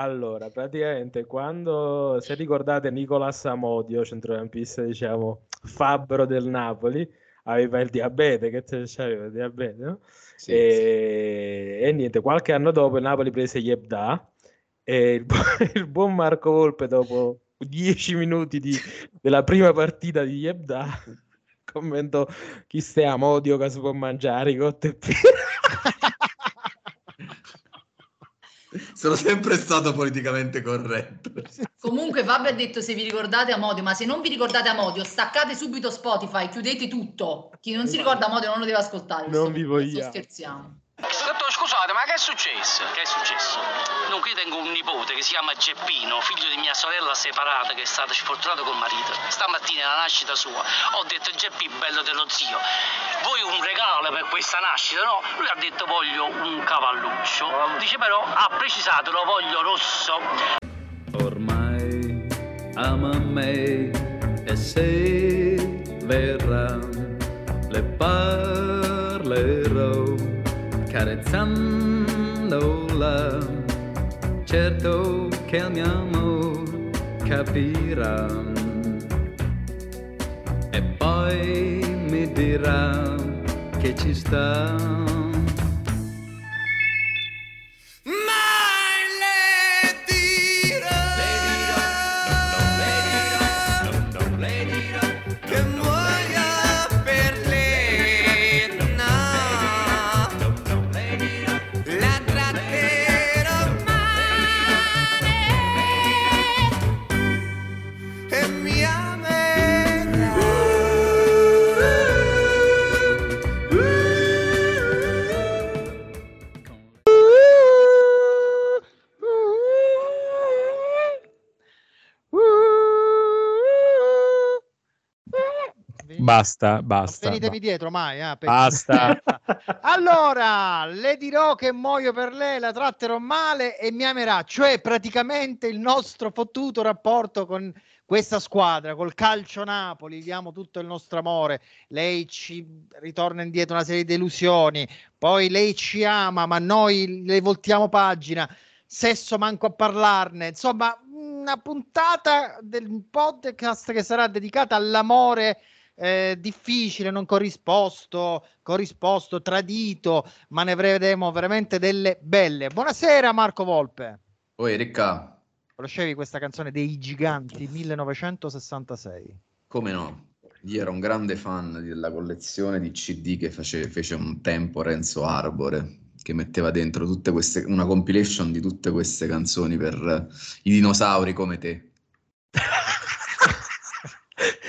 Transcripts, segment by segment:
Allora, praticamente quando, se ricordate Nicolas Amodio, centrocampista, diciamo, fabbro del Napoli, aveva il diabete, che c'aveva il diabete, no? Sì, e, sì. e, niente, qualche anno dopo il Napoli prese Yebda e il, il buon Marco Volpe dopo dieci minuti di, della prima partita di Yebda commento chi stiamo odio che si può mangiare cotte e sono sempre stato politicamente corretto. Comunque Fabio ha detto se vi ricordate Amodio, ma se non vi ricordate Amodio, staccate subito Spotify, chiudete tutto. Chi non si ricorda Amodio non lo deve ascoltare. Non vi voglio. Scherziamo. Dottor, scusate, ma che è successo? Che è successo? No, qui tengo un nipote che si chiama Geppino, figlio di mia sorella separata che è stata sfortunata col marito. Stamattina alla nascita sua ho detto Geppi, bello dello zio, vuoi un regalo per questa nascita? No, lui ha detto voglio un cavalluccio. Dice però ha precisato lo voglio rosso. Ormai ama me e se verrà le parlerò carezzandola, certo che il mio amore capirà. E poi mi dirà che ci sta Basta, basta. Non venitemi dietro mai. Eh, basta. allora, le dirò che muoio per lei, la tratterò male e mi amerà. Cioè, praticamente il nostro fottuto rapporto con questa squadra, col calcio Napoli, diamo tutto il nostro amore. Lei ci ritorna indietro una serie di delusioni. Poi lei ci ama, ma noi le voltiamo pagina. Sesso manco a parlarne. Insomma, una puntata del podcast che sarà dedicata all'amore eh, difficile, non corrisposto, corrisposto, tradito, ma ne vedremo veramente delle belle. Buonasera Marco Volpe. Oi Ricca. Conoscevi questa canzone dei Giganti 1966? Come no? Io ero un grande fan della collezione di CD che face, fece un tempo Renzo Arbore, che metteva dentro tutte queste, una compilation di tutte queste canzoni per i dinosauri come te.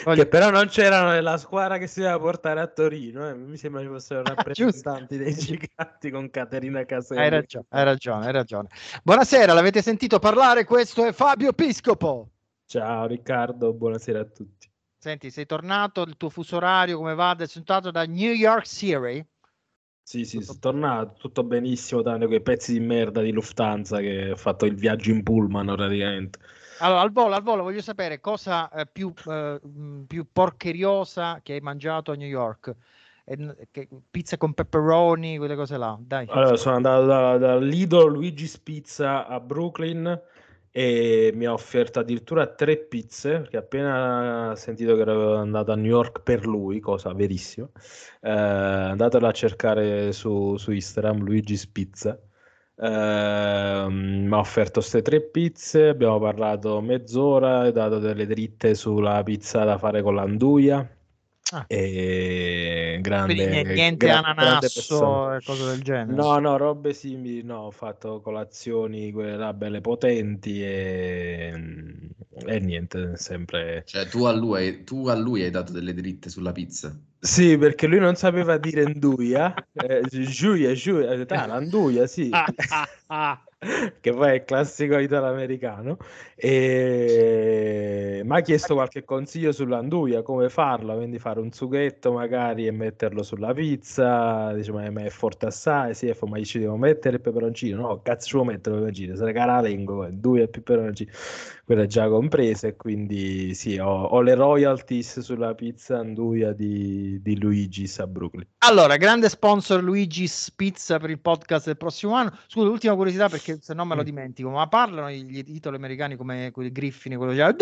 che però non c'erano nella squadra che si doveva portare a Torino. Eh. Mi sembra ci fossero rappresentanti dei giganti con Caterina Caselli. Hai ragione, hai ragione, hai ragione. Buonasera, l'avete sentito parlare? Questo è Fabio Piscopo. Ciao Riccardo, buonasera a tutti. Senti, sei tornato, il tuo fuso orario come va? Sei tornato da New York City? Sì, sì, sono tornato tutto benissimo, tranne quei pezzi di merda di Lufthansa che ha fatto il viaggio in pullman praticamente. Allora, al volo, al volo voglio sapere cosa eh, più, eh, più, porcheriosa che hai mangiato a New York. Eh, che, pizza con pepperoni, quelle cose là. Dai. Allora, sono andato da, da Lido Luigi's Pizza a Brooklyn e mi ha offerto addirittura tre pizze perché appena sentito che ero andato a New York per lui, cosa verissima, eh, andatelo a cercare su, su Instagram Luigi's Pizza Uh, mi ha offerto queste tre pizze, abbiamo parlato mezz'ora, ho dato delle dritte sulla pizza da fare con l'anduia. Ah. E grande, Quindi niente gra- ananasso e cose del genere. No, no, robe simili. No, ho fatto colazioni quelle là belle potenti e, e niente, sempre. Cioè, tu a, lui, tu a lui hai dato delle dritte sulla pizza. Sì, perché lui non sapeva dire Nduia, eh, Giuia, Giuia, Anduia, sì. che poi è il classico italo-americano, e mi ha chiesto qualche consiglio sull'anduia, come farlo, quindi fare un sughetto magari e metterlo sulla pizza, dice ma è forte assai, sì, ma ci devo mettere il peperoncino, no, cazzo ci devo mettere il peperoncino, se ne cara la lingua, anduia e peperoncino, quello è già con prese, quindi sì, ho, ho le royalties sulla pizza anduia di, di Luigi's a Brooklyn. Allora, grande sponsor Luigi's Pizza per il podcast del prossimo anno. Scusa, ultima curiosità perché se no me lo Mm. dimentico, ma parlano gli titoli americani come quelli Griffin, quello diceva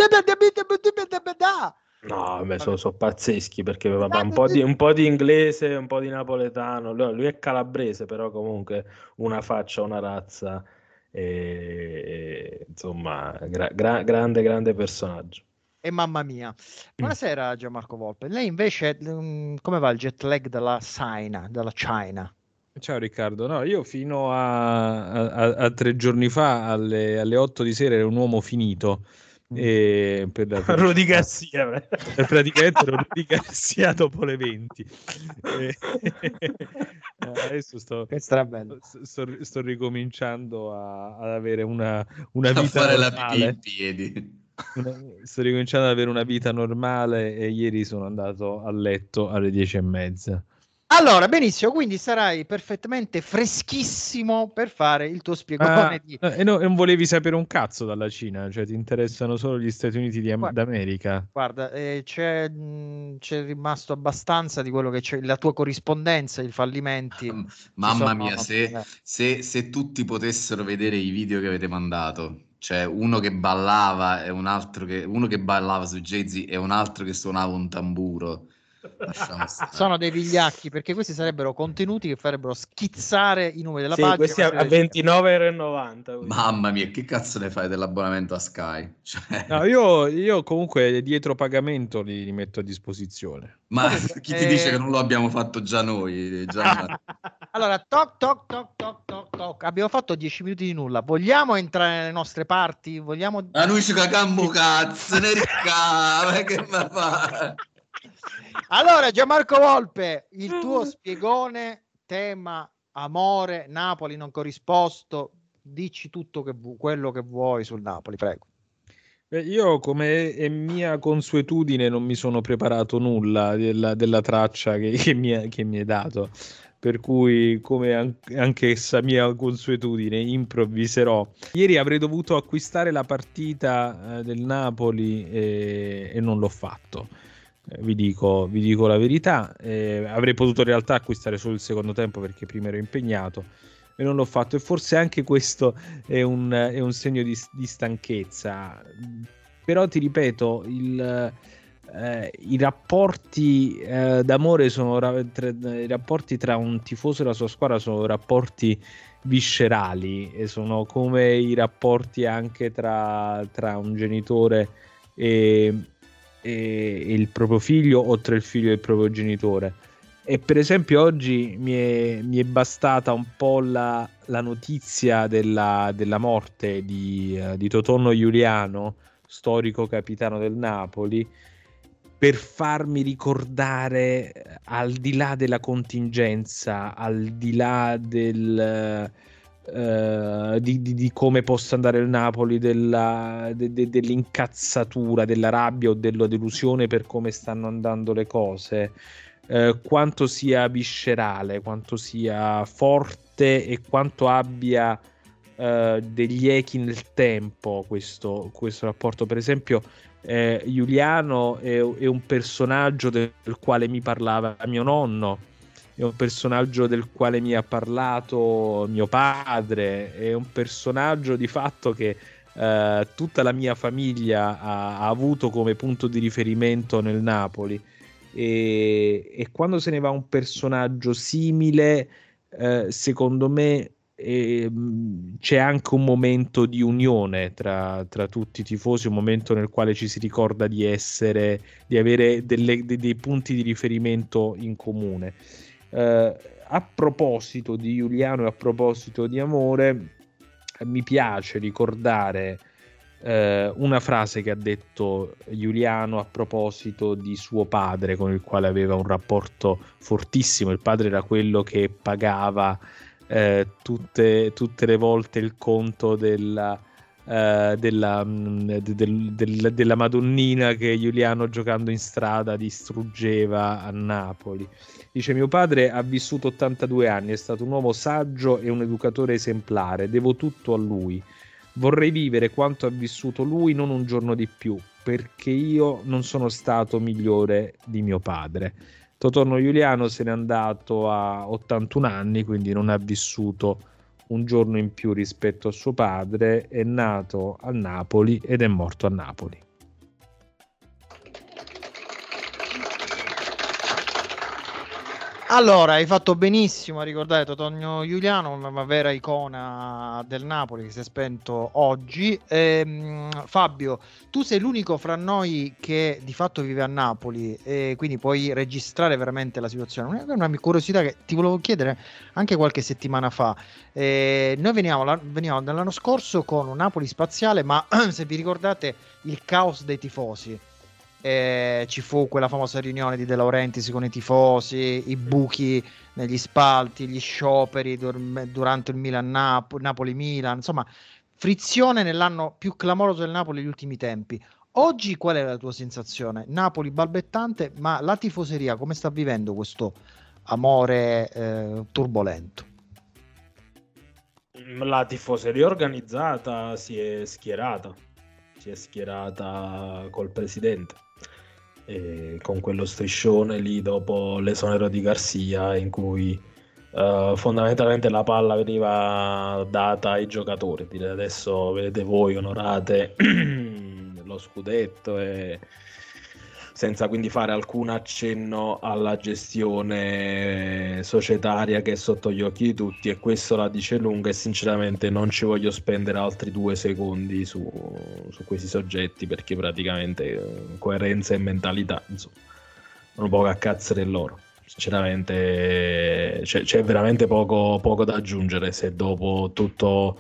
No, beh, sono, sono pazzeschi perché vabbè, un, po di, un po' di inglese, un po' di napoletano. Lui, è calabrese, però comunque una faccia, una razza. E, e, insomma, gra- gra- grande, grande personaggio. E mamma mia. Buonasera Gianmarco Volpe. Lei invece mm, come va il jet lag dalla China, dalla China? Ciao Riccardo, no, io fino a, a- a tre giorni fa alle, alle 8 di sera ero un uomo finito. E per, per- Rudy Garcia. beh. per praticamente Garcia dopo le 20. E- adesso sto, sto, sto ricominciando a- ad avere una, una a vita fare la normale. in piedi. Una- sto ricominciando ad avere una vita normale e ieri sono andato a letto alle 10 e mezza. Allora, benissimo, quindi sarai perfettamente freschissimo per fare il tuo spiegone Ah, di... eh, no, e non volevi sapere un cazzo dalla Cina, cioè ti interessano solo gli Stati Uniti di Guarda. d'America. Guarda, eh, c'è, mh, c'è rimasto abbastanza di quello che c'è, la tua corrispondenza, i fallimenti. M- Mamma sono- mia, se, se, se tutti potessero vedere i video che avete mandato, cioè uno che ballava e un altro che uno che ballava su Jay-Z e un altro che suonava un tamburo. Sono dei vigliacchi perché questi sarebbero contenuti che farebbero schizzare i numeri della Sì, pagina. questi a, ma a se- 29,90 euro. Mamma mia, che cazzo ne fai dell'abbonamento a Sky? Cioè, No, io, io comunque dietro pagamento li, li metto a disposizione. ma chi ti eh, dice che non lo abbiamo fatto già noi? Già- Allora, toc toc toc toc toc toc. Abbiamo fatto 10 minuti di nulla. Vogliamo entrare nelle nostre parti? Vogliamo A noi ci cagamo cazzo, ne ricca, ma che ma fa? Allora, Gianmarco Volpe, il Mm. tuo spiegone, tema amore, Napoli non corrisposto, dici tutto che vu- quello che vuoi sul Napoli, prego. Beh, io, come è mia consuetudine, non mi sono preparato nulla della, della traccia che, che mi, ha- che mi hai dato. Per cui, come an- anche essa mia consuetudine, improvviserò. Ieri avrei dovuto acquistare la partita eh, del Napoli e, e non l'ho fatto. Eh, vi dico, vi dico la verità. Eh, avrei potuto in realtà acquistare solo il secondo tempo perché prima ero impegnato e non l'ho fatto. E forse anche questo è un, è un segno di, di stanchezza. Però ti ripeto, il, eh, i rapporti eh, d'amore sono ra- tra, i rapporti tra un tifoso e la sua squadra sono rapporti viscerali e sono come i rapporti anche tra, tra un genitore e, e- il proprio figlio o tra il figlio e il proprio genitore. E per esempio oggi mi è, mi è bastata un po' la, la notizia della, della morte di, eh, di Totonno Giuliano, storico capitano del Napoli, per farmi ricordare, eh, al di là della contingenza, al di là del, eh, di, di- di come possa andare il Napoli, della, de- de- dell'incazzatura, della rabbia o della delusione per come stanno andando le cose, eh, quanto sia viscerale, quanto sia forte e quanto abbia eh, degli echi nel tempo questo, questo rapporto. Per esempio, eh, Giuliano è, è un personaggio del quale mi parlava mio nonno, è un personaggio del quale mi ha parlato mio padre, è un personaggio di fatto che eh, tutta la mia famiglia ha, ha avuto come punto di riferimento nel Napoli. E, e quando se ne va un personaggio simile, eh, secondo me ehm, c'è anche un momento di unione tra, tra tutti i tifosi, un momento nel quale ci si ricorda di essere, di avere delle- de- dei punti di riferimento in comune. Eh, a proposito di Giuliano e a proposito di amore, mi piace ricordare eh, una frase che ha detto Giuliano a proposito di suo padre, con il quale aveva un rapporto fortissimo. Il padre era quello che pagava eh, tutte, tutte le volte il conto della, eh, della, mh, de- del- della Madonnina che Giuliano giocando in strada distruggeva a Napoli. Dice: Mio padre ha vissuto 82 anni, è stato un uomo saggio e un educatore esemplare. Devo tutto a lui. Vorrei vivere quanto ha vissuto lui, non un giorno di più, perché io non sono stato migliore di mio padre. Totorno Giuliano se n'è andato a 81 anni, quindi non ha vissuto un giorno in più rispetto a suo padre, è nato a Napoli ed è morto a Napoli. Allora, hai fatto benissimo a ricordare Totonio Giuliano, una vera icona del Napoli che si è spento oggi. Ehm, Fabio, tu sei l'unico fra noi che di fatto vive a Napoli e quindi puoi registrare veramente la situazione. Una, una curiosità che ti volevo chiedere anche qualche settimana fa. Eh, noi veniamo, la, veniamo dall'anno scorso con un Napoli spaziale, ma se vi ricordate il caos dei tifosi eh, ci fu quella famosa riunione di De Laurentiis con i tifosi, i buchi negli spalti, gli scioperi dur- durante il Milan Napoli-Milan, insomma, frizione nell'anno più clamoroso del Napoli negli ultimi tempi. Oggi qual è la tua sensazione? Napoli balbettante, ma la tifoseria come sta vivendo questo amore eh, turbolento? La tifoseria organizzata si è schierata, si è schierata col presidente e con quello striscione lì dopo l'esonero di Garcia in cui uh, fondamentalmente la palla veniva data ai giocatori. Dire adesso vedete voi onorate lo scudetto e senza quindi fare alcun accenno alla gestione societaria che è sotto gli occhi di tutti e questo la dice lunga e sinceramente non ci voglio spendere altri due secondi su, su questi soggetti perché praticamente eh, coerenza e mentalità insomma non può cazzo loro. Sinceramente c'è, c'è veramente poco, poco da aggiungere se dopo tutto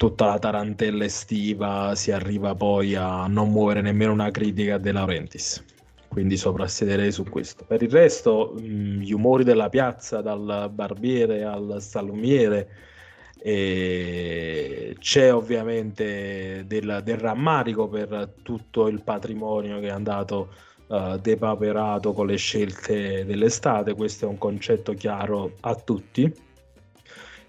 tutta la tarantella estiva si arriva poi a non muovere nemmeno una critica De Laurentiis. Quindi soprassiederei su questo. Per il resto, mh, gli umori della piazza, dal barbiere al salumiere, e c'è ovviamente del, del, rammarico per tutto il patrimonio che è andato uh, depaperato con le scelte dell'estate. Questo è un concetto chiaro a tutti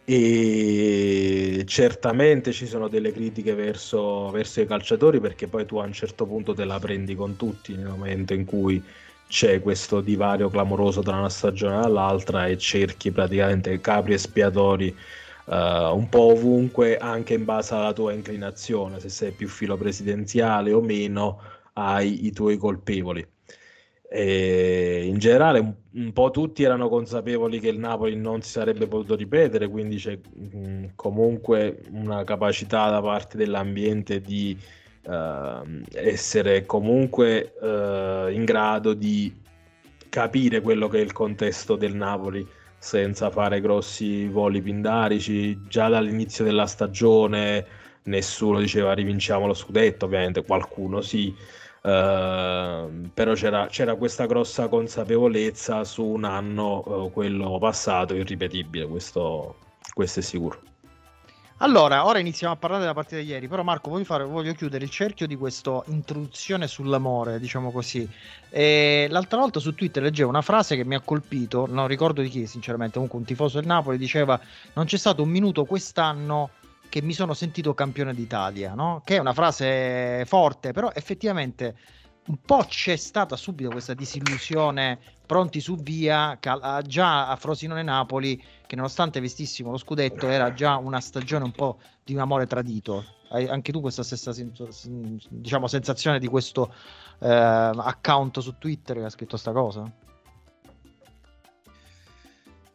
e certamente ci sono delle critiche verso, verso, i calciatori perché poi tu a un certo punto te la prendi con tutti nel momento in cui c'è questo divario clamoroso tra una stagione all'altra e cerchi praticamente capri espiatori uh, un po' ovunque anche in base alla tua inclinazione se sei più filo presidenziale o meno hai i tuoi colpevoli e in generale un, un, po' tutti erano consapevoli che il Napoli non si sarebbe potuto ripetere, quindi c'è mh, comunque una capacità da parte dell'ambiente di uh, essere comunque uh, in grado di capire quello che è il contesto del Napoli senza fare grossi voli pindarici. Già dall'inizio della stagione nessuno diceva rivinciamo lo scudetto, ovviamente qualcuno sì Uh, però c'era, c'era, questa grossa consapevolezza su un anno, uh, quello passato, irripetibile, questo, questo, è sicuro. Allora, ora iniziamo a parlare della partita di ieri, però Marco voglio, fare, voglio chiudere il cerchio di questa introduzione sull'amore, diciamo così. E l'altra volta su Twitter leggevo una frase che mi ha colpito, non ricordo di chi sinceramente, comunque un tifoso del Napoli diceva non c'è stato un minuto quest'anno che mi sono sentito campione d'Italia, no? che è una frase forte, però effettivamente un po' c'è stata subito questa disillusione pronti su via già a Frosinone Napoli che nonostante vestissimo lo scudetto era già una stagione un po' di un amore tradito hai anche tu questa stessa diciamo, sensazione di questo eh, account su Twitter che ha scritto sta cosa?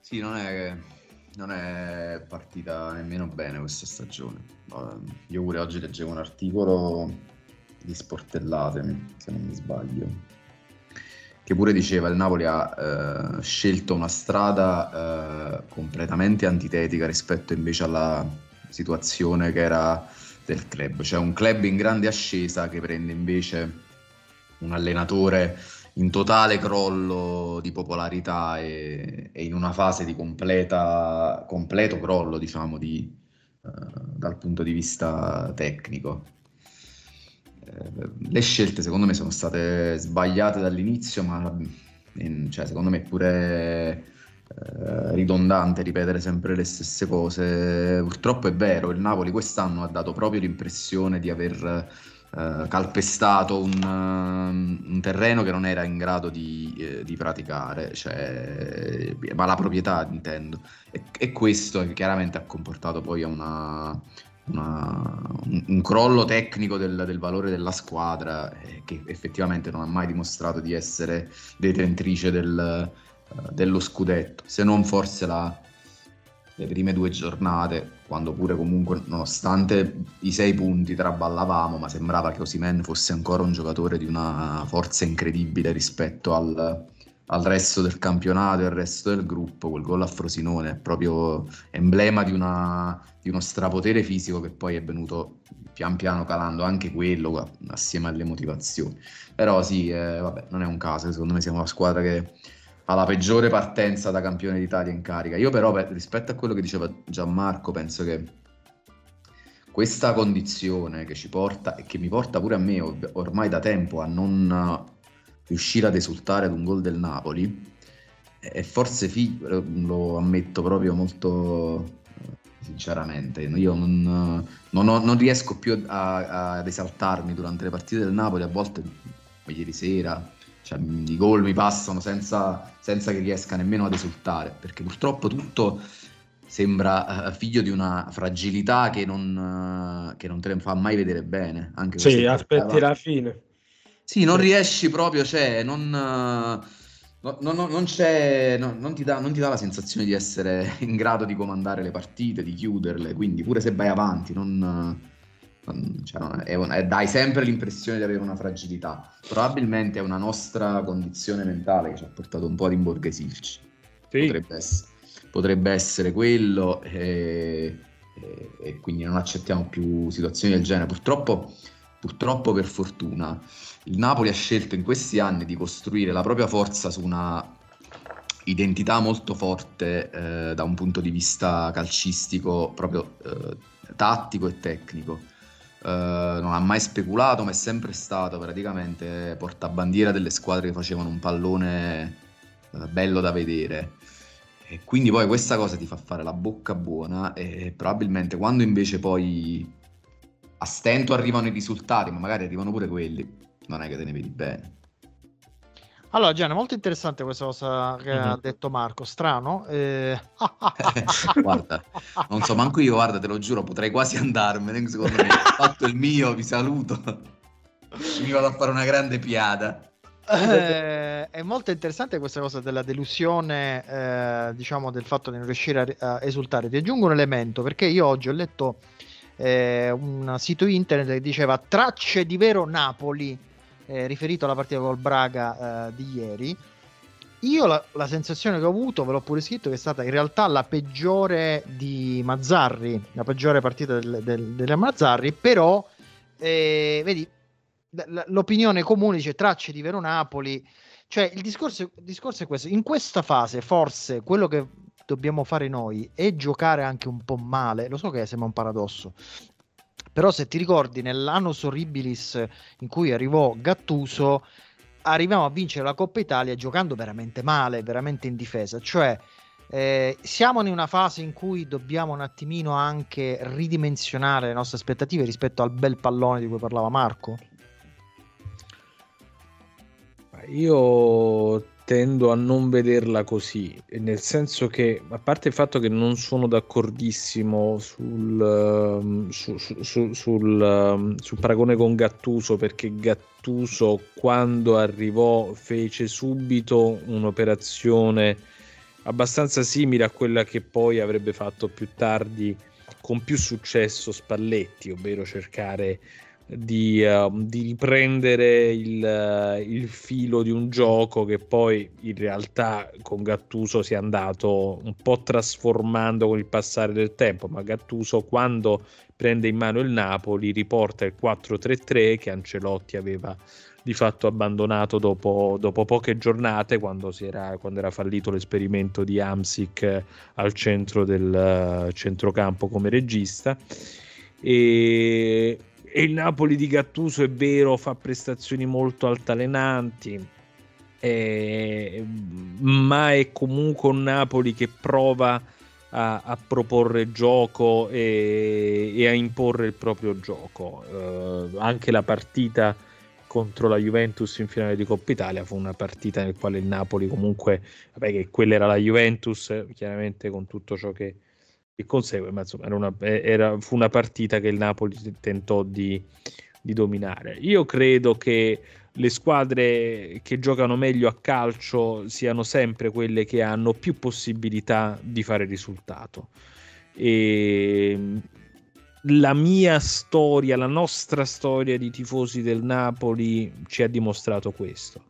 Sì, non è non è partita nemmeno bene questa stagione. Io pure oggi leggevo un articolo di Sportellatemi, se non mi sbaglio, che pure diceva il Napoli ha eh, scelto una strada eh, completamente antitetica rispetto invece alla situazione che era del club, cioè un club in grande ascesa che prende invece un allenatore in totale crollo di popolarità e, e in una fase di completa, completo crollo, diciamo, di, uh, dal punto di vista tecnico. Eh, le scelte secondo me sono state sbagliate dall'inizio, ma in, cioè, secondo me pure eh, ridondante ripetere sempre le stesse cose. Purtroppo è vero, il Napoli quest'anno ha dato proprio l'impressione di aver eh, calpestato un, um, un, terreno che non era in grado di, eh, di praticare, cioè, ma la proprietà intendo. E, e, questo chiaramente ha comportato poi una, una, un, un, crollo tecnico del, del, valore della squadra eh, che effettivamente non ha mai dimostrato di essere detentrice del, dello scudetto, se non forse la, le prime due giornate, quando pure comunque nonostante i sei punti traballavamo, ma sembrava che Osimen fosse ancora un giocatore di una forza incredibile rispetto al, al resto del campionato e al resto del gruppo, quel gol a Frosinone è proprio emblema di, una, di uno strapotere fisico che poi è venuto pian piano calando anche quello assieme alle motivazioni. Però sì, eh, vabbè, non è un caso, secondo me siamo una squadra che ha la peggiore partenza da campione d'Italia in carica. Io però rispetto a quello che diceva Gianmarco penso che questa condizione che ci porta e che mi porta pure a me ormai da tempo a non riuscire ad esultare ad un gol del Napoli e forse figlio, lo ammetto proprio molto sinceramente io non, non, ho, non riesco più a, a, ad esaltarmi durante le partite del Napoli a volte ieri sera cioè, i gol mi passano senza, senza, che riesca nemmeno ad esultare, perché purtroppo tutto sembra uh, figlio di una fragilità che non, uh, che non te ne fa mai vedere bene. Anche sì, aspetti la fine. Sì, non riesci proprio, cioè, non, uh, no, no, no, non, c'è, non ti dà, non ti dà la sensazione di essere in grado di comandare le partite, di chiuderle, quindi pure se vai avanti, non cioè, è un, è, dai sempre l'impressione di avere una fragilità. Probabilmente è una nostra condizione mentale che ci ha portato un po' ad imborghesirci. Sì. Potrebbe, essere, potrebbe essere quello e, e, e, quindi non accettiamo più situazioni del genere. Purtroppo, purtroppo, per fortuna, il Napoli ha scelto in questi anni di costruire la propria forza su una identità molto forte eh, da un punto di vista calcistico, proprio eh, tattico e tecnico Uh, non ha mai speculato, ma è sempre stato praticamente portabandiera delle squadre che facevano un pallone uh, bello da vedere. E quindi poi questa cosa ti fa fare la bocca buona e probabilmente quando invece poi a stento arrivano i risultati, ma magari arrivano pure quelli, non è che te ne vedi bene. Allora, Gianni, molto interessante questa cosa che mm-hmm. ha detto Marco. Strano. Eh... guarda, non so, manco io, guarda, te lo giuro, potrei quasi andarmene. Secondo me, ho fatto il mio, vi saluto. Mi vado a fare una grande piada. Eh, è molto interessante questa cosa della delusione, eh, diciamo, del fatto di non riuscire a, a, esultare. Ti aggiungo un elemento perché io oggi ho letto eh, un sito internet che diceva tracce di vero Napoli eh, riferito alla partita col Braga eh, di ieri. Io la, la, sensazione che ho avuto, ve l'ho pure scritto, che è stata in realtà la peggiore di Mazzarri, la peggiore partita del, del, delle Mazzarri, però eh, vedi, l'opinione comune dice tracce di Vero Napoli, cioè il discorso, il discorso è questo, in questa fase forse quello che dobbiamo fare noi è giocare anche un po' male, lo so che sembra un paradosso, però se ti ricordi nell'anno horribilis in cui arrivò Gattuso, arriviamo a vincere la Coppa Italia giocando veramente male, veramente in difesa, cioè eh, siamo in una fase in cui dobbiamo un attimino anche ridimensionare le nostre aspettative rispetto al bel pallone di cui parlava Marco. Io tendo a non vederla così, nel senso che, a parte il fatto che non sono d'accordissimo sul, um, su, su, su, sul, um, sul paragone con Gattuso, perché Gattuso quando arrivò fece subito un'operazione abbastanza simile a quella che poi avrebbe fatto più tardi con più successo Spalletti, ovvero cercare di, uh, di riprendere il, uh, il, filo di un gioco che poi in realtà con Gattuso si è andato un po' trasformando con il passare del tempo, ma Gattuso quando prende in mano il Napoli riporta il 4-3-3 che Ancelotti aveva di fatto abbandonato dopo, dopo poche giornate quando, era, quando, era, fallito l'esperimento di Amsic al centro del uh, centrocampo come regista. E e il Napoli di Gattuso è vero, fa prestazioni molto altalenanti, eh, ma è comunque un Napoli che prova a, a proporre gioco e, e, a imporre il proprio gioco. Eh, anche la partita contro la Juventus in finale di Coppa Italia fu una partita nel quale il Napoli comunque, vabbè che quella era la Juventus, chiaramente con tutto ciò che, che consegue, ma insomma era una, era, fu una partita che il Napoli tentò di, di dominare. Io credo che le squadre che giocano meglio a calcio siano sempre quelle che hanno più possibilità di fare risultato. E la mia storia, la nostra storia di tifosi del Napoli ci ha dimostrato questo.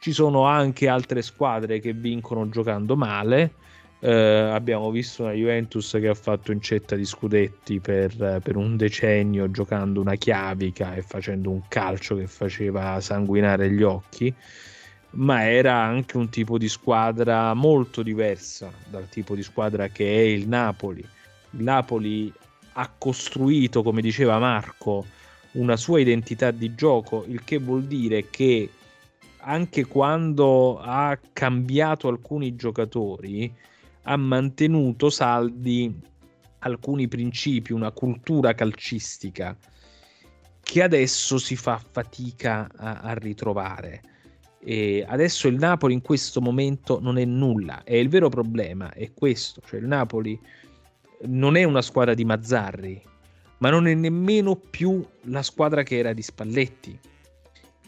Ci sono anche altre squadre che vincono giocando male. Eh, abbiamo visto una Juventus che ha fatto incetta di scudetti per, per, un decennio giocando una chiavica e facendo un calcio che faceva sanguinare gli occhi, ma era anche un tipo di squadra molto diversa dal tipo di squadra che è il Napoli. Il Napoli ha costruito, come diceva Marco, una sua identità di gioco, il che vuol dire che anche quando ha cambiato alcuni giocatori, ha mantenuto saldi alcuni principi, una cultura calcistica che adesso si fa fatica a, a ritrovare. E adesso il Napoli in questo momento non è nulla e il vero problema è questo, cioè il Napoli non è una squadra di Mazzarri, ma non è nemmeno più la squadra che era di Spalletti.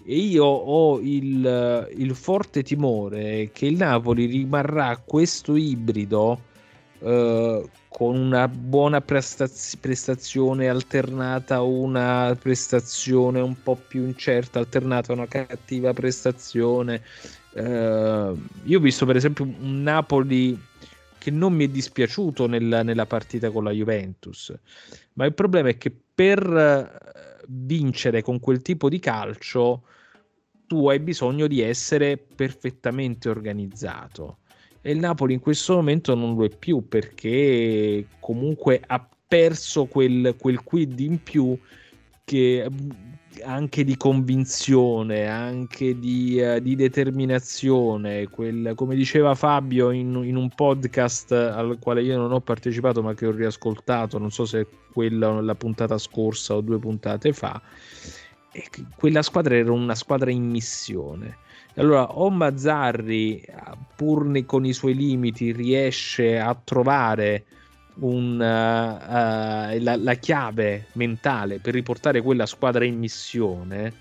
E io ho il, il forte timore che il Napoli rimarrà questo ibrido eh, con una buona prestaz- prestazione alternata a una prestazione un po' più incerta, alternata a una cattiva prestazione. Eh, io ho visto per esempio un Napoli che non mi è dispiaciuto nella, nella partita con la Juventus, ma il problema è che per eh, vincere con quel tipo di calcio tu hai bisogno di essere perfettamente organizzato. E il Napoli in questo momento non lo è più perché comunque ha perso quel, quel quid in più che anche di convinzione, anche di, uh, di determinazione, quel, come diceva Fabio in, in, un podcast al quale io non ho partecipato ma che ho riascoltato, non so se quella la puntata scorsa o due puntate fa, quella squadra era una squadra in missione. Allora, o Mazzarri, pur con i suoi limiti, riesce a trovare un, uh, uh, la, la, chiave mentale per riportare quella squadra in missione,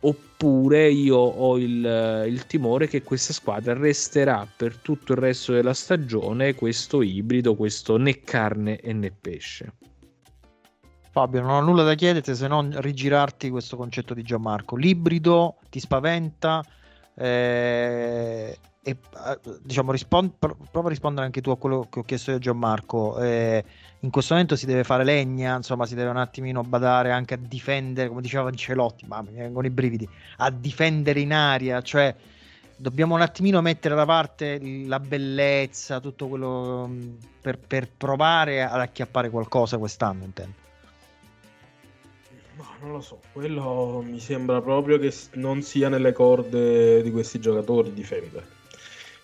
oppure io ho il, il, timore che questa squadra resterà per tutto il resto della stagione questo ibrido, questo né carne e né pesce. Fabio, non ho nulla da chiederti se non rigirarti questo concetto di Gianmarco. L'ibrido ti spaventa, eh, e eh, diciamo, rispond- prova a rispondere anche tu a quello che ho chiesto io a Gianmarco. Eh, in questo momento si deve fare legna, insomma, si deve un attimino badare anche a difendere, come diceva Celotti, ma mi vengono i brividi, a difendere in aria, cioè dobbiamo un attimino mettere da parte la bellezza, tutto quello mm, per, per provare ad acchiappare qualcosa quest'anno, intendo. No, non lo so, quello mi sembra proprio che non sia nelle corde di questi giocatori difendere.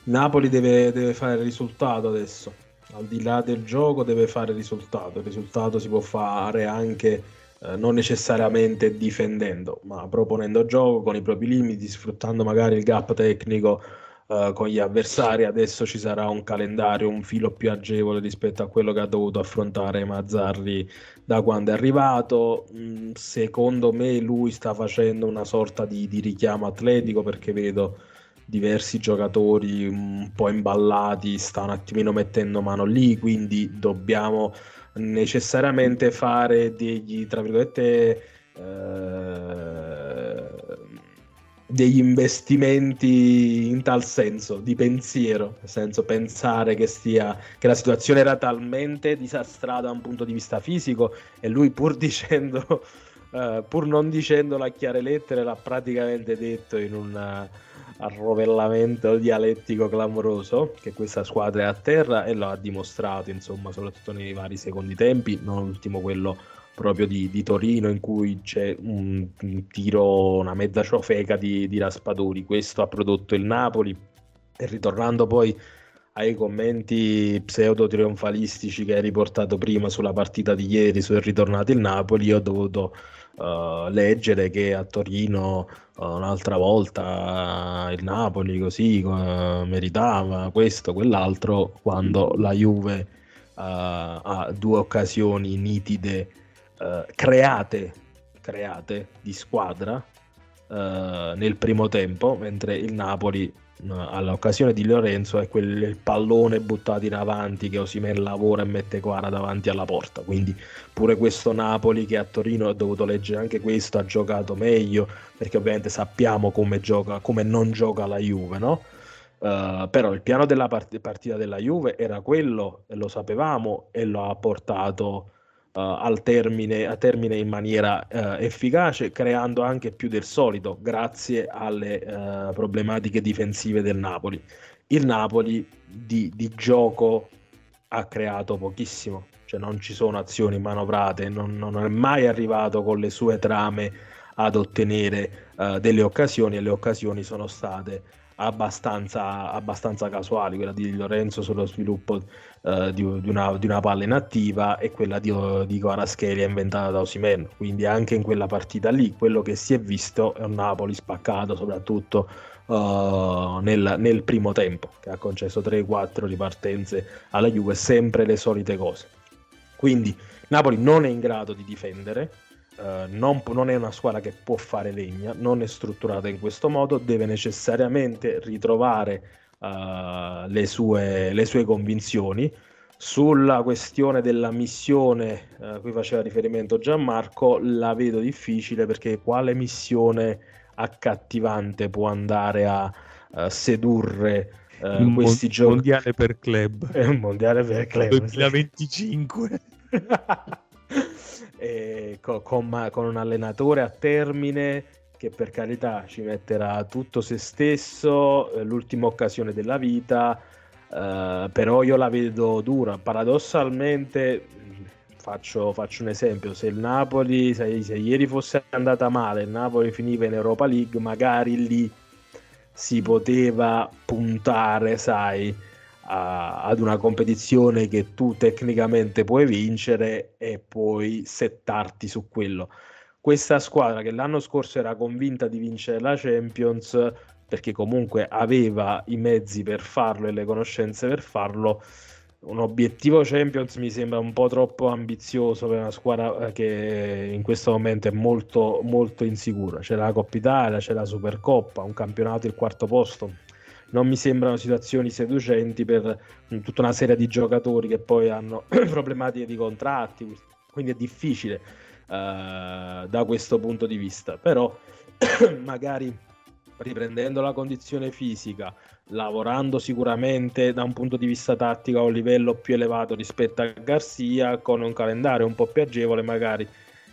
Napoli deve, deve fare risultato adesso, al di là del gioco deve fare risultato, il risultato si può fare anche eh, non necessariamente difendendo, ma proponendo gioco con i propri limiti, sfruttando magari il gap tecnico eh, con gli avversari. Adesso ci sarà un calendario un filo più agevole rispetto a quello che ha dovuto affrontare Mazzarri da quando è arrivato. Mm, secondo me lui sta facendo una sorta di, di richiamo atletico perché vedo diversi giocatori un po' imballati stanno un attimino mettendo mano lì, quindi dobbiamo necessariamente fare degli, tra virgolette, eh, degli investimenti in tal senso, di pensiero, nel senso pensare che, stia, che la situazione era talmente disastrata da un punto di vista fisico e lui pur dicendo, eh, pur non dicendolo a chiare lettere, l'ha praticamente detto in una arrovellamento dialettico clamoroso che questa squadra è a terra e lo ha dimostrato insomma soprattutto nei vari secondi tempi non ultimo quello proprio di, di Torino in cui c'è un, un tiro, una mezza ciofeca di, di Raspadori. Questo ha prodotto il Napoli e ritornando poi ai commenti pseudo trionfalistici che hai riportato prima sulla partita di ieri su è ritornato il Napoli, io ho dovuto uh, leggere che a Torino uh, un'altra volta il Napoli così uh, meritava questo, quell'altro, quando la Juve ha due occasioni nitide create, create di squadra nel primo tempo, mentre il Napoli all'occasione di Lorenzo è quel pallone buttato in avanti che Osimen lavora e mette Quara davanti alla porta quindi pure questo Napoli che a Torino ho dovuto leggere anche questo ha giocato meglio perché ovviamente sappiamo come gioca come non gioca la Juve no? Uh, però il piano della part- partita della Juve era quello e lo sapevamo e lo ha portato al termine, a termine in maniera uh, efficace, creando anche più del solito, grazie alle uh, problematiche difensive del Napoli. Il Napoli di, di, gioco ha creato pochissimo, cioè non ci sono azioni manovrate, non, non è mai arrivato con le sue trame ad ottenere delle occasioni e le occasioni sono state abbastanza, abbastanza casuali, quella di Lorenzo sullo sviluppo uh, di, di, una, di, una, palla inattiva e quella di, di Kvaratskhelia inventata da Osimen. Quindi anche in quella partita lì quello che si è visto è un Napoli spaccato soprattutto uh, nel, nel, primo tempo, che ha concesso 3-4 ripartenze alla Juve, sempre le solite cose. Quindi Napoli non è in grado di difendere, Uh, non, non, è una squadra che può fare legna, non è strutturata in questo modo, deve necessariamente ritrovare uh, le, sue, le, sue, convinzioni. Sulla questione della missione a cui faceva riferimento Gianmarco, la vedo difficile perché quale missione accattivante può andare a sedurre uh, questi giochi? mondiale per club. È un mondiale per club. 2025. e con, con, con un allenatore a termine che per carità ci metterà tutto se stesso, eh, l'ultima occasione della vita, eh, però io la vedo dura. Paradossalmente, faccio, faccio un esempio, se il Napoli, se, se, ieri fosse andata male, il Napoli finiva in Europa League, magari lì si poteva puntare, sai, a, ad una competizione che tu tecnicamente puoi vincere e puoi settarti su quello. Questa squadra che l'anno scorso era convinta di vincere la Champions perché comunque aveva i mezzi per farlo e le conoscenze per farlo. Un obiettivo Champions mi sembra un po' troppo ambizioso per una squadra eh, che in questo momento è molto, molto insicura. C'è la Coppa Italia, c'è la Supercoppa, un campionato il quarto posto non mi sembrano situazioni seducenti per tutta una serie di giocatori che poi hanno problematiche di contratti, quindi è difficile uh, da questo punto di vista, però magari riprendendo la condizione fisica, lavorando sicuramente da un punto di vista tattico a un livello più elevato rispetto a Garcia, con un calendario un po' più agevole, magari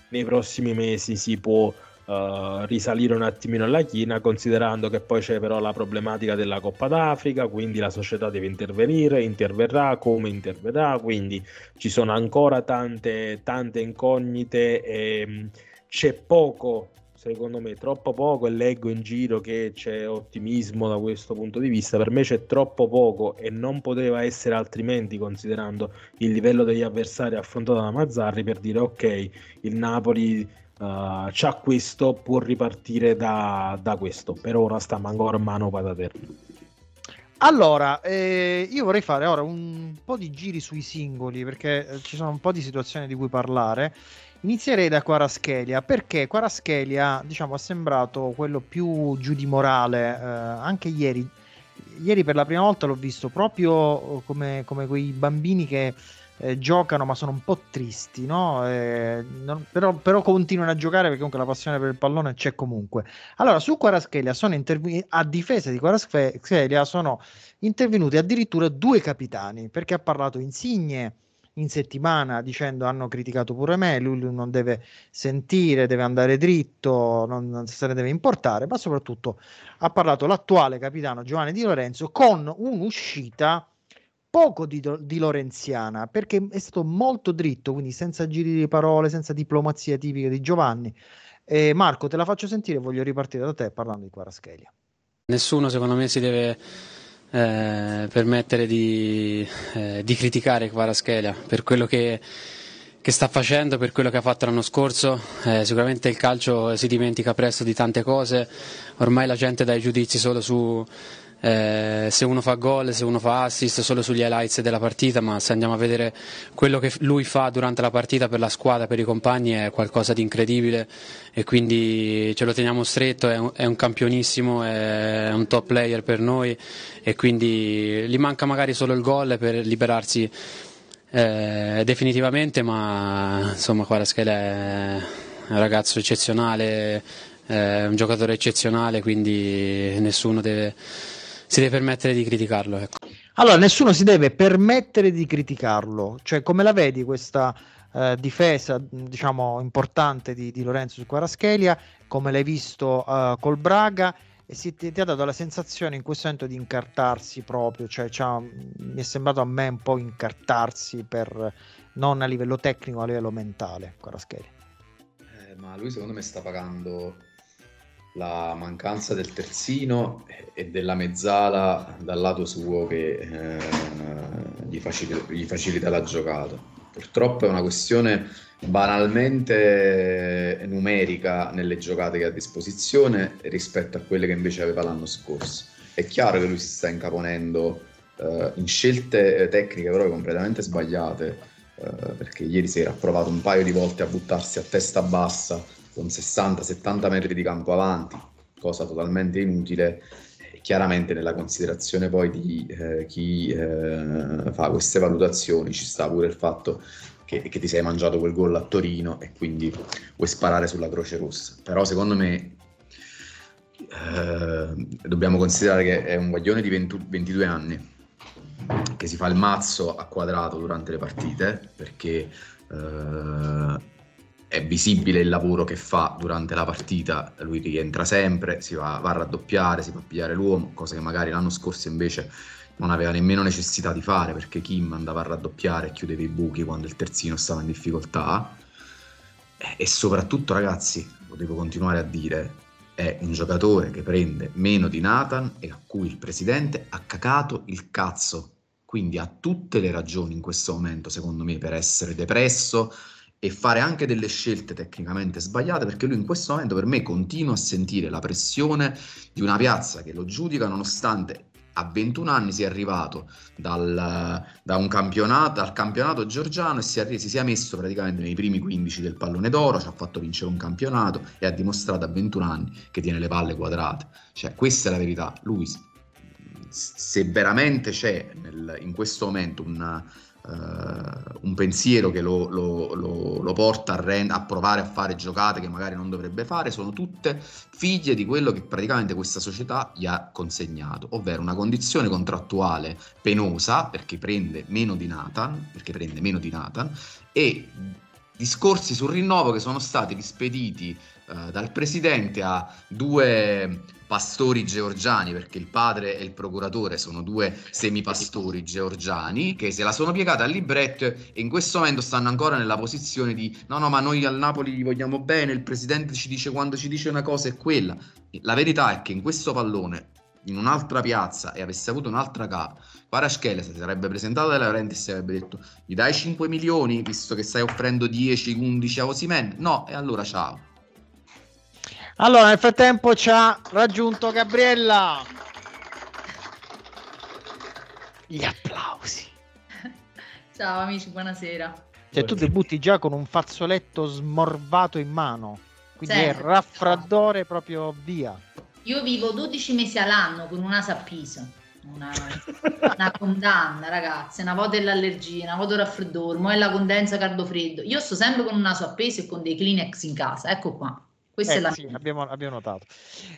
nei prossimi mesi si può uh, risalire un attimino alla china, considerando che poi c'è però la problematica della Coppa d'Africa, quindi la società deve intervenire, interverrà, come interverrà, quindi ci sono ancora tante, tante incognite e mh, c'è poco secondo me troppo poco e leggo in giro che c'è ottimismo da questo punto di vista, per me c'è troppo poco e non poteva essere altrimenti considerando il livello degli avversari affrontato da Mazzarri per dire ok, il Napoli uh, c'ha questo, può ripartire da, da, questo. Per ora sta ancora in mano Patater. Allora, eh, io vorrei fare ora un po' di giri sui singoli perché eh, ci sono un po' di situazioni di cui parlare. Inizierei da Quaraschelia perché Quaraschelia diciamo, è sembrato quello più giù di morale eh, anche ieri. Ieri per la prima volta l'ho visto proprio eh, come, come quei bambini che eh, giocano ma sono un po' tristi, no? Eh, non, però, però, continuano a giocare perché comunque la passione per il pallone c'è comunque. Allora, su Quaraschelia sono intervenuti a difesa di Quaraschelia sono intervenuti addirittura due capitani perché ha parlato Insigne in settimana dicendo hanno criticato pure me, lui, lui non deve sentire, deve andare dritto, non, non, se ne deve importare, ma soprattutto ha parlato l'attuale capitano Giovanni Di Lorenzo con un'uscita poco di, di Lorenziana perché è stato molto dritto, quindi senza giri di parole, senza diplomazia tipica di Giovanni. Eh, Marco, te la faccio sentire, voglio ripartire da te parlando di Quaraschelia. Nessuno secondo me si deve eh, permettere di, eh, di criticare Quaraschelia per quello che che sta facendo per quello che ha fatto l'anno scorso. Eh, sicuramente il calcio si dimentica presto di tante cose, ormai la gente dà i giudizi solo su eh, se uno fa gol, se uno fa assist, solo sugli highlights della partita, ma se andiamo a vedere quello che lui fa durante la partita per la squadra, per i compagni, è qualcosa di incredibile e quindi ce lo teniamo stretto, è un, è un campionissimo, è un top player per noi e quindi gli manca magari solo il gol per liberarsi eh, definitivamente, ma insomma Quaraschele è un ragazzo eccezionale, è un giocatore eccezionale, quindi nessuno deve, si deve permettere di criticarlo. Ecco. Allora, nessuno si deve permettere di criticarlo, cioè come la vedi questa eh, difesa diciamo importante di, di Lorenzo su Quaraschelia, come l'hai visto eh, col Braga e si, ti, ti, ha dato la sensazione in questo momento di incartarsi proprio, cioè mi è sembrato a me un po' incartarsi per, non a livello tecnico, a livello mentale, Quaraschelli. Eh, ma lui secondo me sta pagando la mancanza del terzino e della mezzala dal lato suo che eh, gli, facilita, gli facilita la giocata. Purtroppo è una questione banalmente numerica nelle giocate che ha a disposizione rispetto a quelle che invece aveva l'anno scorso. È chiaro che lui si sta incaponendo uh, in scelte eh, tecniche però completamente sbagliate, uh, perché ieri sera ha provato un paio di volte a buttarsi a testa bassa con 60-70 metri di campo avanti, cosa totalmente inutile. Chiaramente nella considerazione poi di eh, chi eh, fa queste valutazioni ci sta pure il fatto che, che, ti sei mangiato quel gol a Torino e quindi vuoi sparare sulla Croce Rossa. Però secondo me eh, dobbiamo considerare che è un guaglione di 20, 22 anni che si fa il mazzo a quadrato durante le partite perché eh, è visibile il lavoro che fa durante la partita, lui rientra sempre, si va, va a raddoppiare, si fa pigliare l'uomo, cosa che magari l'anno scorso invece non aveva nemmeno necessità di fare perché Kim andava a raddoppiare e chiudeva i buchi quando il terzino stava in difficoltà. E soprattutto, ragazzi, lo devo continuare a dire, è un giocatore che prende meno di Nathan e a cui il presidente ha cacato il cazzo. Quindi ha tutte le ragioni in questo momento, secondo me, per essere depresso e fare anche delle scelte tecnicamente sbagliate, perché lui in questo momento per me continua a sentire la pressione di una piazza che lo giudica nonostante a 21 anni sia arrivato dal, da campionato, dal campionato georgiano e si, arri- si, sia messo praticamente nei primi 15 del pallone d'oro, ci ha fatto vincere un campionato e ha dimostrato a 21 anni che tiene le palle quadrate. Cioè, questa è la verità. Lui, se veramente c'è nel, in questo momento un Uh, un pensiero che lo, lo, lo, lo porta a, rend- a, provare a fare giocate che magari non dovrebbe fare, sono tutte figlie di quello che praticamente questa società gli ha consegnato, ovvero una condizione contrattuale penosa perché prende meno di Nathan, perché prende meno di Nathan e discorsi sul rinnovo che sono stati rispediti uh, dal presidente a due pastori georgiani, perché il padre e il procuratore sono due semipastori georgiani che se la sono piegata al libretto e in questo momento stanno ancora nella posizione di no, no, ma noi al Napoli gli vogliamo bene, il presidente ci dice quando ci dice una cosa è quella. La verità è che in questo pallone, in un'altra piazza e avesse avuto un'altra capa, Paraschele si sarebbe presentato da Laurentiis e avrebbe detto gli dai 5 milioni visto che stai offrendo 10-11 a Osimen? No, e allora ciao. Allora, nel frattempo ci ha raggiunto Gabriella. Gli applausi. Ciao amici, buonasera. Cioè, tu debutti già con un fazzoletto smorvato in mano, quindi Sì. è raffreddore proprio via. Io vivo 12 mesi all'anno con un naso appiso. Una, una condanna, ragazzi. Una volta è l'allergia, una volta il raffreddore, mo è la condensa caldo freddo. Io sto sempre con un naso appeso e con dei Kleenex in casa. Ecco qua. Questa Eh, è la sì, abbiamo, abbiamo notato.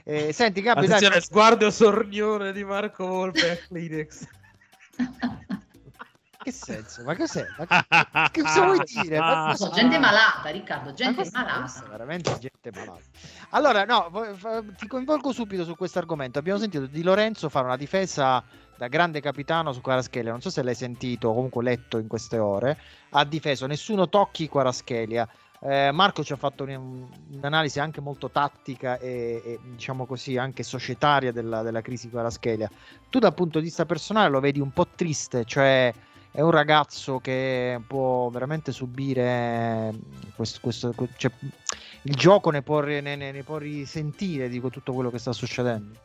Eh, senti, Gabri, dai, Attenzione, sguardo sornione di Marco Volpe a Kleenex. che senso? Ma cos'è? Ma che, che cosa vuoi dire? Ma- so, gente malata, Riccardo, gente malata. veramente gente malata. Allora, no, ti coinvolgo subito su questo argomento. Abbiamo sentito di Lorenzo fare una difesa da grande capitano su Quaraschelia. Non so se l'hai sentito o comunque letto in queste ore. Ha difeso nessuno tocchi Quaraschelia. Eh, Marco ci ha fatto un- un'analisi anche molto tattica e, e, diciamo così anche societaria della, della crisi Quaraschelia. Tu dal punto di vista personale lo vedi un po' triste, cioè è un ragazzo che può veramente subire questo, questo- cioè, il gioco ne può, ne, ne- può risentire di tutto quello che sta succedendo.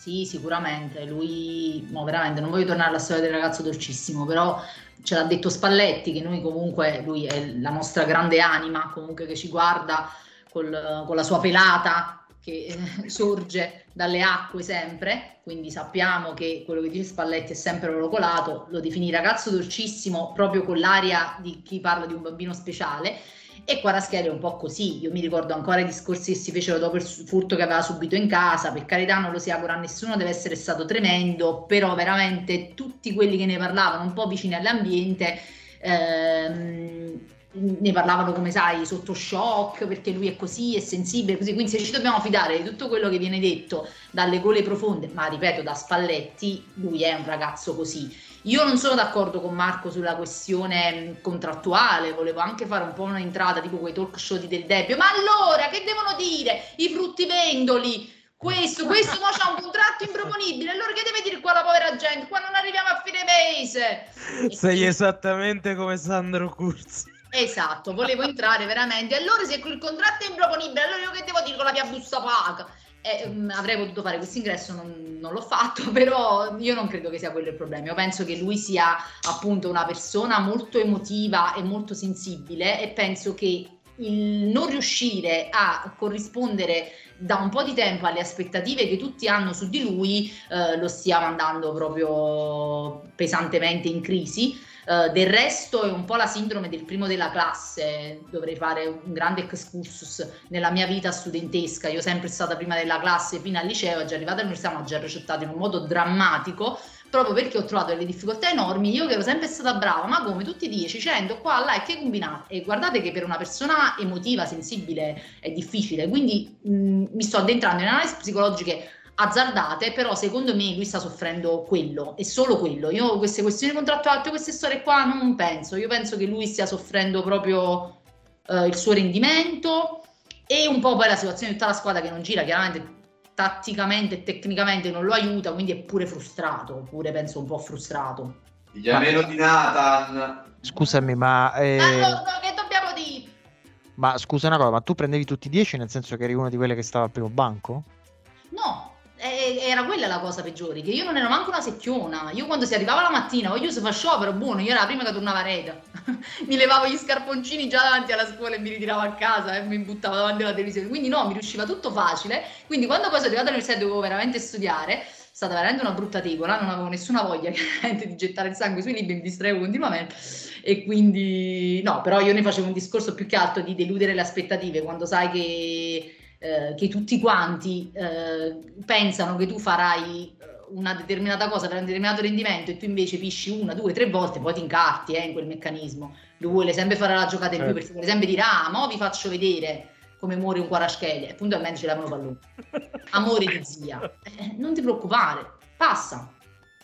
Sì, sicuramente. Lui, mo, veramente, non voglio tornare alla storia del ragazzo dolcissimo, però ce l'ha detto Spalletti che noi comunque, lui è la nostra grande anima, comunque che ci guarda col- con la sua pelata che eh, sorge dalle acque sempre, quindi sappiamo che quello che dice Spalletti è sempre oro colato, lo definì ragazzo dolcissimo proprio con l'aria di chi parla di un bambino speciale. E Quaraschelli è un po' così, io mi ricordo ancora i discorsi che si fecero dopo il furto che aveva subito in casa, per carità non lo si augura a nessuno, deve essere stato tremendo, però veramente tutti quelli che ne parlavano un po' vicini all'ambiente ehm, ne parlavano come sai sotto shock perché lui è così, è sensibile, così, quindi se ci dobbiamo fidare di tutto quello che viene detto dalle gole profonde, ma ripeto da Spalletti, lui è un ragazzo così. Io non sono d'accordo con Marco sulla questione mh, contrattuale, volevo anche fare un po' un'entrata tipo quei talk show di Del Debbio, ma allora che devono dire i fruttivendoli? Questo, questo mo c'ha un contratto improponibile, allora che deve dire qua la povera gente? Qua non arriviamo a fine mese. Sei esattamente come Sandro Curzi. Esatto, volevo entrare veramente. Allora se il contratto è improponibile, allora io che devo dire con la mia busta paga? Eh, avrei potuto fare questo ingresso, non, non l'ho fatto, però io non credo che sia quello il problema. Io penso che lui sia appunto una persona molto emotiva e molto sensibile e penso che il non riuscire a corrispondere da un po' di tempo alle aspettative che tutti hanno su di lui eh, lo stia mandando proprio pesantemente in crisi. Eh, del resto è un po' la sindrome del primo della classe, dovrei fare un grande excursus nella mia vita studentesca, io sempre stata prima della classe fino al liceo, già arrivata all'università mi ha già ricettato in un modo drammatico, proprio perché ho trovato delle difficoltà enormi, io che ero sempre stata brava, ma come tutti i 10, 100, qua, là, e che combinate? E guardate che per una persona emotiva, sensibile, è difficile, quindi mh, mi sto addentrando in analisi psicologiche azzardate, però secondo me lui sta soffrendo quello e solo quello. Io queste questioni contrattuali, tutte queste storie qua non penso. Io penso che lui stia soffrendo proprio eh, il suo rendimento e un po' poi la situazione di tutta la squadra che non gira, chiaramente tatticamente e tecnicamente non lo aiuta, quindi è pure frustrato, pure penso un po' frustrato. Figlia meno di Nathan. Scusami, ma, eh, Ma no, no, che dobbiamo dire? ma scusa una cosa, ma tu prendevi tutti i 10 nel senso che eri una di quelle che stava al primo banco? No, eh, era quella la cosa peggiore, che io non ero manco una secchiona. Io quando si arrivava la mattina, voglio se fa sciopero, buono, io era la prima che tornava a rete. mi levavo gli scarponcini già davanti alla scuola e mi ritiravo a casa e mi buttavo davanti alla televisione. Quindi no, mi riusciva tutto facile. Quindi quando poi sono arrivata all'università dovevo veramente studiare, è stata veramente una brutta tegola, non avevo nessuna voglia chiaramente di gettare il sangue sui libri, mi distraevo continuamente e quindi no, però io ne facevo un discorso più che altro di deludere le aspettative quando sai che eh, che tutti quanti eh, pensano che tu farai eh, una determinata cosa per un determinato rendimento e tu invece pisci una, due, tre volte, poi ti incarti eh, in quel meccanismo. Lui vuole sempre fare la giocata in più Certo. perché vuole sempre dire ah, mo vi faccio vedere come muore un Quaraschelia e puntualmente ce l'avano pallone. Amore di zia. Eh, non ti preoccupare, passa.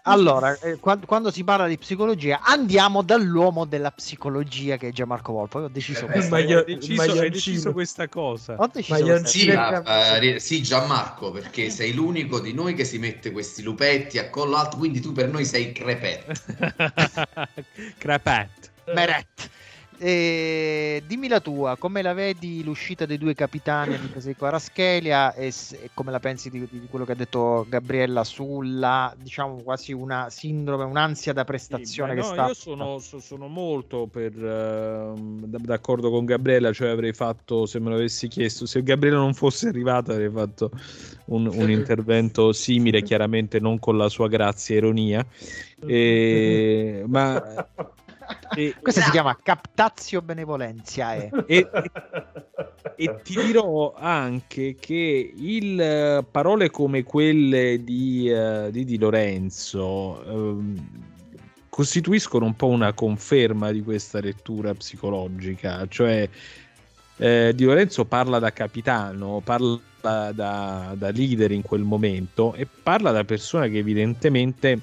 Allora, eh, qua- quando si parla di psicologia, andiamo dall'uomo della psicologia che è Gianmarco Volpo. Io ho deciso Eh, questo. ma Hai io- deciso, hai deciso questa cosa. Ho deciso questa- Sì, eh, ri- sì, Gianmarco, perché sei l'unico di noi che si mette questi lupetti a collo alto, quindi tu per noi sei crepet. Crapet. Meret. Eh, dimmi la tua, come la vedi l'uscita dei due capitani a difesa di Quaraschelia e, e come la pensi di, di quello che ha detto Gabriella sulla, diciamo, quasi una sindrome, un'ansia da prestazione Sì, che no, sta... Io sono, so- sono molto per, d- d'accordo con Gabriella, cioè avrei fatto, se me lo avessi chiesto, se Gabriella non fosse arrivata avrei fatto un, un intervento simile, chiaramente non con la sua grazia e ironia, E- ma... e- Questa si chiama captazio benevolenza. eh. e, e ti dirò anche che il, eh, parole come quelle di, eh, di Di Lorenzo, ehm, costituiscono un po' una conferma di questa lettura psicologica, cioè eh, Di Lorenzo parla da capitano, parla da, da leader in quel momento e parla da persona che evidentemente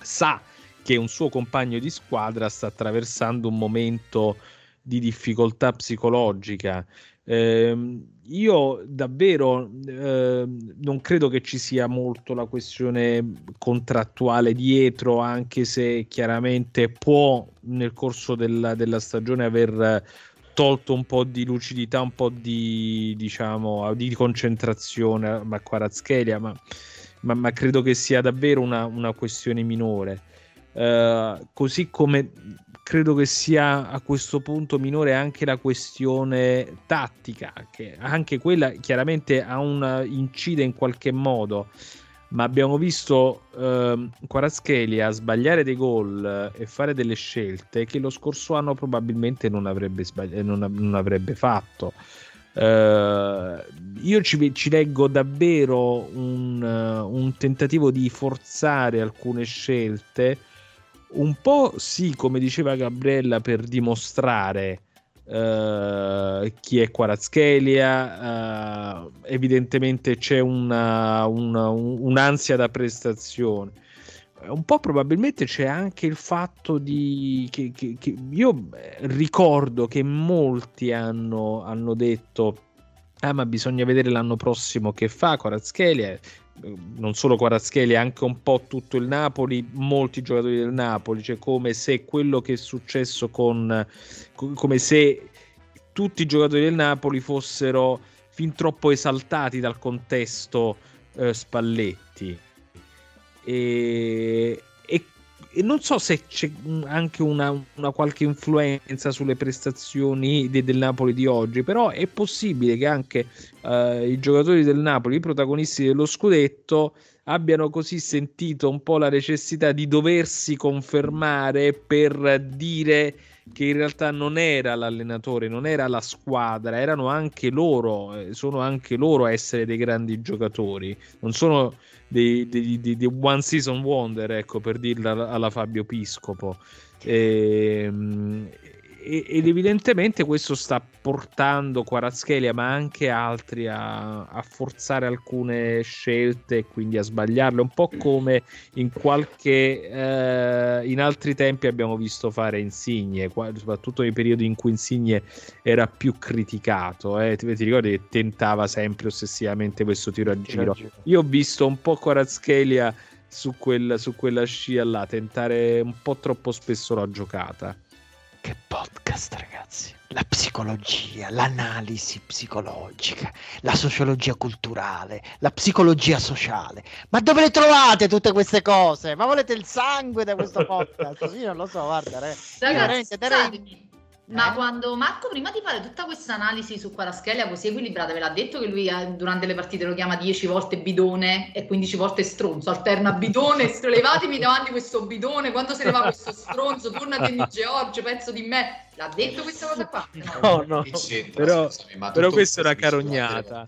sa che un suo compagno di squadra sta attraversando un momento di difficoltà psicologica. Eh, io davvero eh, non credo che ci sia molto la questione contrattuale dietro, anche se chiaramente può nel corso della, della stagione aver tolto un po' di lucidità, un po' di diciamo di concentrazione a Quarazchelia, ma, ma, ma, credo che sia davvero una, una questione minore. Uh, così come credo che sia a questo punto minore anche la questione tattica, che anche quella chiaramente ha un incide in qualche modo, ma abbiamo visto uh, Quaraschelia sbagliare dei gol e fare delle scelte che lo scorso anno probabilmente non avrebbe, sbagli- non, non avrebbe fatto. Uh, io ci, ci, leggo davvero un, uh, un, tentativo di forzare alcune scelte un po' sì, come diceva Gabriella, per dimostrare uh, chi è Quarazchelia, uh, evidentemente c'è una, una, un'ansia da prestazione. Un po' probabilmente c'è anche il fatto di che, che, che io ricordo che molti hanno, hanno detto Ah, ma bisogna vedere l'anno prossimo che fa Corazzelia non solo Quaraschelli, anche un po' tutto il Napoli, molti giocatori del Napoli, cioè come se quello che è successo con come se tutti i giocatori del Napoli fossero fin troppo esaltati dal contesto eh, Spalletti. E, e non so se c'è anche una, una qualche influenza sulle prestazioni de, del Napoli di oggi, però è possibile che anche uh, i giocatori del Napoli, i protagonisti dello scudetto, abbiano così sentito un po' la necessità di doversi confermare per dire che in realtà non era l'allenatore, non era la squadra, erano anche loro, eh, sono anche loro a essere dei grandi giocatori, non sono di, di, di, di One Season Wonder, ecco, per dirla alla Fabio Piscopo. E, ehm, ed evidentemente questo sta portando Quaraschelia ma anche altri a, a, forzare alcune scelte e quindi a sbagliarle un po' come in qualche eh, in altri tempi abbiamo visto fare Insigne soprattutto nei periodi in cui Insigne era più criticato eh. ti, ti, ricordi che tentava sempre ossessivamente questo tiro a giro, giro. io ho visto un po' Quaraschelia su, quel, su quella scia là tentare un po' troppo spesso la giocata che podcast, ragazzi. La psicologia, l'analisi psicologica, la sociologia culturale, la psicologia sociale. Ma dove le trovate tutte queste cose? Ma volete il sangue da questo podcast? Io non lo so, guarda, re. Ragazzi. Ma eh? quando Marco, prima di fare tutta questa analisi su Quaraschelia così equilibrata, ve l'ha detto che lui eh, durante le partite lo chiama 10 volte bidone e 15 volte stronzo, alterna bidone, levatemi davanti questo bidone, quando se ne va questo stronzo, tornati in George, pezzo di me. L'ha detto questa cosa qua? No, no, no. però, però questa è una carognata.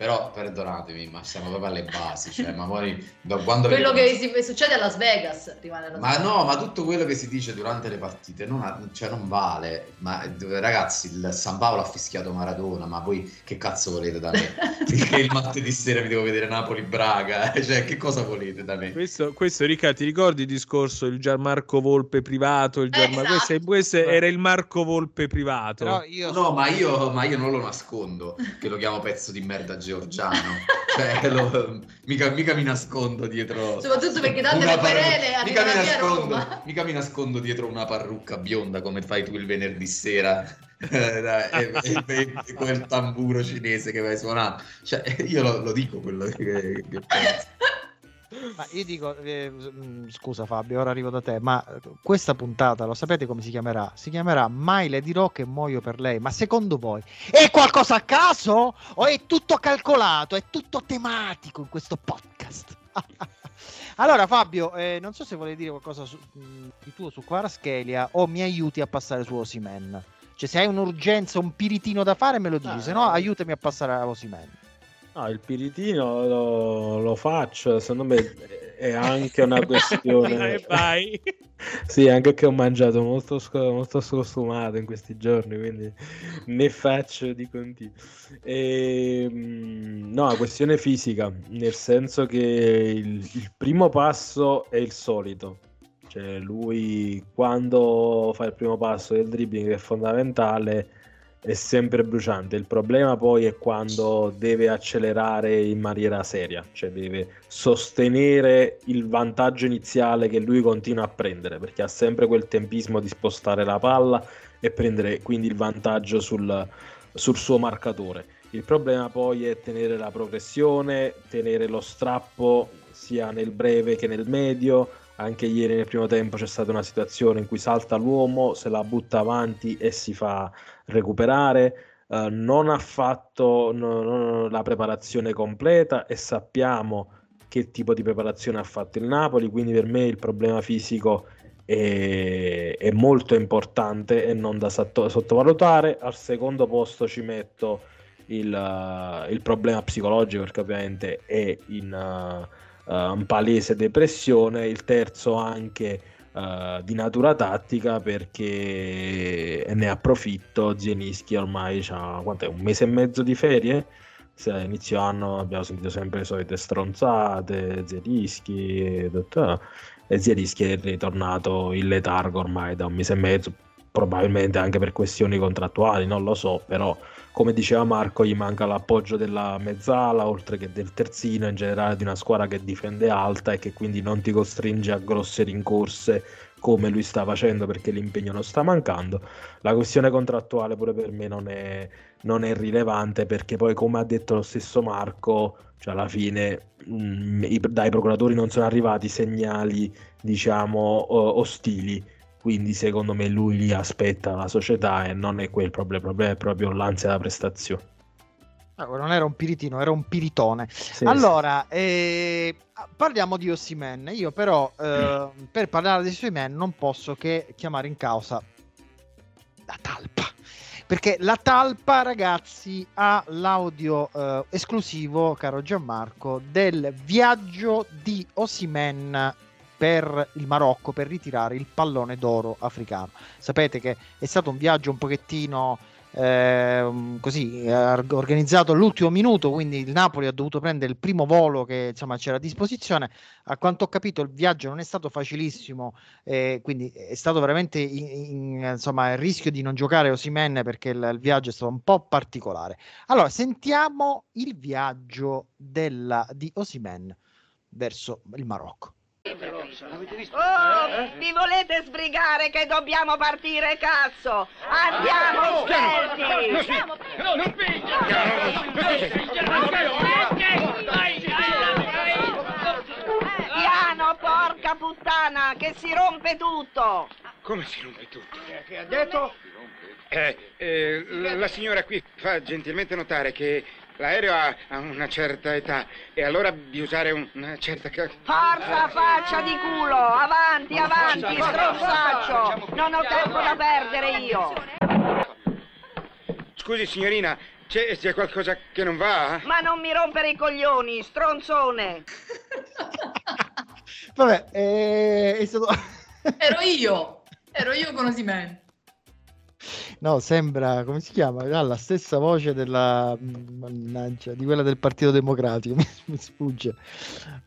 Però perdonatemi, ma siamo proprio alle basi. Cioè, ma poi, quando quello che si, succede a Las Vegas rimane a Las Ma no, ma tutto quello che si dice durante le partite non, ha, cioè, non vale. Ma ragazzi, il San Paolo ha fischiato Maradona, ma voi che cazzo volete da me? che il martedì sera mi devo vedere Napoli-Braga? Cioè, che cosa volete da me? Questo, questo Ricca, ti ricordi il discorso, il Gianmarco Volpe privato? Il Gianma... esatto. questo, questo, era il Marco Volpe privato. Io no, ma io, ma io non lo nascondo, che lo chiamo pezzo di merda georgiano. cioè, lo, mica, mica, mi nascondo dietro. Soprattutto perché le querele mica mi, nascondo, mica mi nascondo dietro una parrucca bionda come fai tu il venerdì sera. e, e, e, quel tamburo cinese che vai suonando, cioè, io lo, lo dico quello che, che penso. Ma io dico, eh, mm, scusa Fabio, ora arrivo da te, ma questa puntata lo sapete come si chiamerà? Si chiamerà Mai le dirò che muoio per lei, ma secondo voi è qualcosa a caso o è tutto calcolato, è tutto tematico in questo podcast? allora Fabio, eh, non so se vuoi dire qualcosa su, mm, di tuo su Quaraschelia o mi aiuti a passare su Osimen. Cioè se hai un'urgenza, un piritino da fare me lo dici, ah, se no aiutami a passare a Osimen. No, il piritino lo, lo faccio, secondo me è anche una questione. vai. Sì, anche che ho mangiato molto, molto scostumato in questi giorni, quindi ne faccio di continuo. E, mm, no, questione fisica, nel senso che il, il primo passo è il solito. Cioè, lui quando fa il primo passo del dribbling che è fondamentale è sempre bruciante. Il problema poi è quando deve accelerare in maniera seria, cioè deve sostenere il vantaggio iniziale che lui continua a prendere, perché ha sempre quel tempismo di spostare la palla e prendere quindi il vantaggio sul, sul suo marcatore. Il problema poi è tenere la progressione, tenere lo strappo sia nel breve che nel medio. Anche ieri nel primo tempo c'è stata una situazione in cui salta l'uomo, se la butta avanti e si fa recuperare. Uh, non ha fatto no, no, la preparazione completa e sappiamo che tipo di preparazione ha fatto il Napoli, quindi per me il problema fisico è, è molto importante e non da sotto, sottovalutare. Al secondo posto ci metto il, uh, il problema psicologico perché ovviamente è in uh, un palese depressione, il terzo anche uh, di natura tattica perché ne approfitto. Zienischi ormai ha un mese e mezzo di ferie. Se inizio anno abbiamo sentito sempre le solite stronzate, Zierischi, e Zierischi è ritornato in letargo ormai da un mese e mezzo, probabilmente anche per questioni contrattuali, non lo so, però come diceva Marco gli manca l'appoggio della mezzala oltre che del terzino in generale di una squadra che difende alta e che quindi non ti costringe a grosse rincorse come lui sta facendo perché l'impegno non sta mancando. La questione contrattuale pure per me non è, non è rilevante perché poi come ha detto lo stesso Marco cioè alla fine mh, mm, dai procuratori non sono arrivati segnali diciamo ostili quindi secondo me lui lì aspetta la società e non è quel problema, il problema è proprio l'ansia da prestazione. Ah, non era un piritino, era un piritone. Sì, allora, sì. Eh, parliamo di Ossimen. Io però eh, per parlare di Ossimen non posso che chiamare in causa la talpa. Perché la talpa, ragazzi, ha l'audio eh, esclusivo, caro Gianmarco, del viaggio di Osimen per il Marocco per ritirare il pallone d'oro africano. Sapete che è stato un viaggio un pochettino eh, così organizzato all'ultimo minuto, quindi il Napoli ha dovuto prendere il primo volo che insomma c'era a disposizione. A quanto ho capito, il viaggio non è stato facilissimo, eh, quindi è stato veramente in, in, insomma il rischio di non giocare Osimen perché il, il, viaggio è stato un po' particolare. Allora, sentiamo il viaggio della, di Osimen verso il Marocco. Oh, vi volete sbrigare che dobbiamo partire, cazzo! Andiamo, svelti! Piano, porca puttana, che si rompe tutto! Come si rompe tutto? Che ha detto? Eh, eh, la signora qui fa gentilmente notare che L'aereo ha, ha, una certa età e allora di usare un, una certa... Forza faccia di culo! Avanti, avanti, stronzaccio! Non ho tempo da perdere io! Scusi signorina, c'è, c'è qualcosa che non va? Ma non mi rompere i coglioni, stronzone! Vabbè, eh, è stato... Ero io! Ero io con Osimen. No, sembra, come si chiama? Ha la stessa voce della, mannaggia, di quella del Partito Democratico, mi, mi sfugge.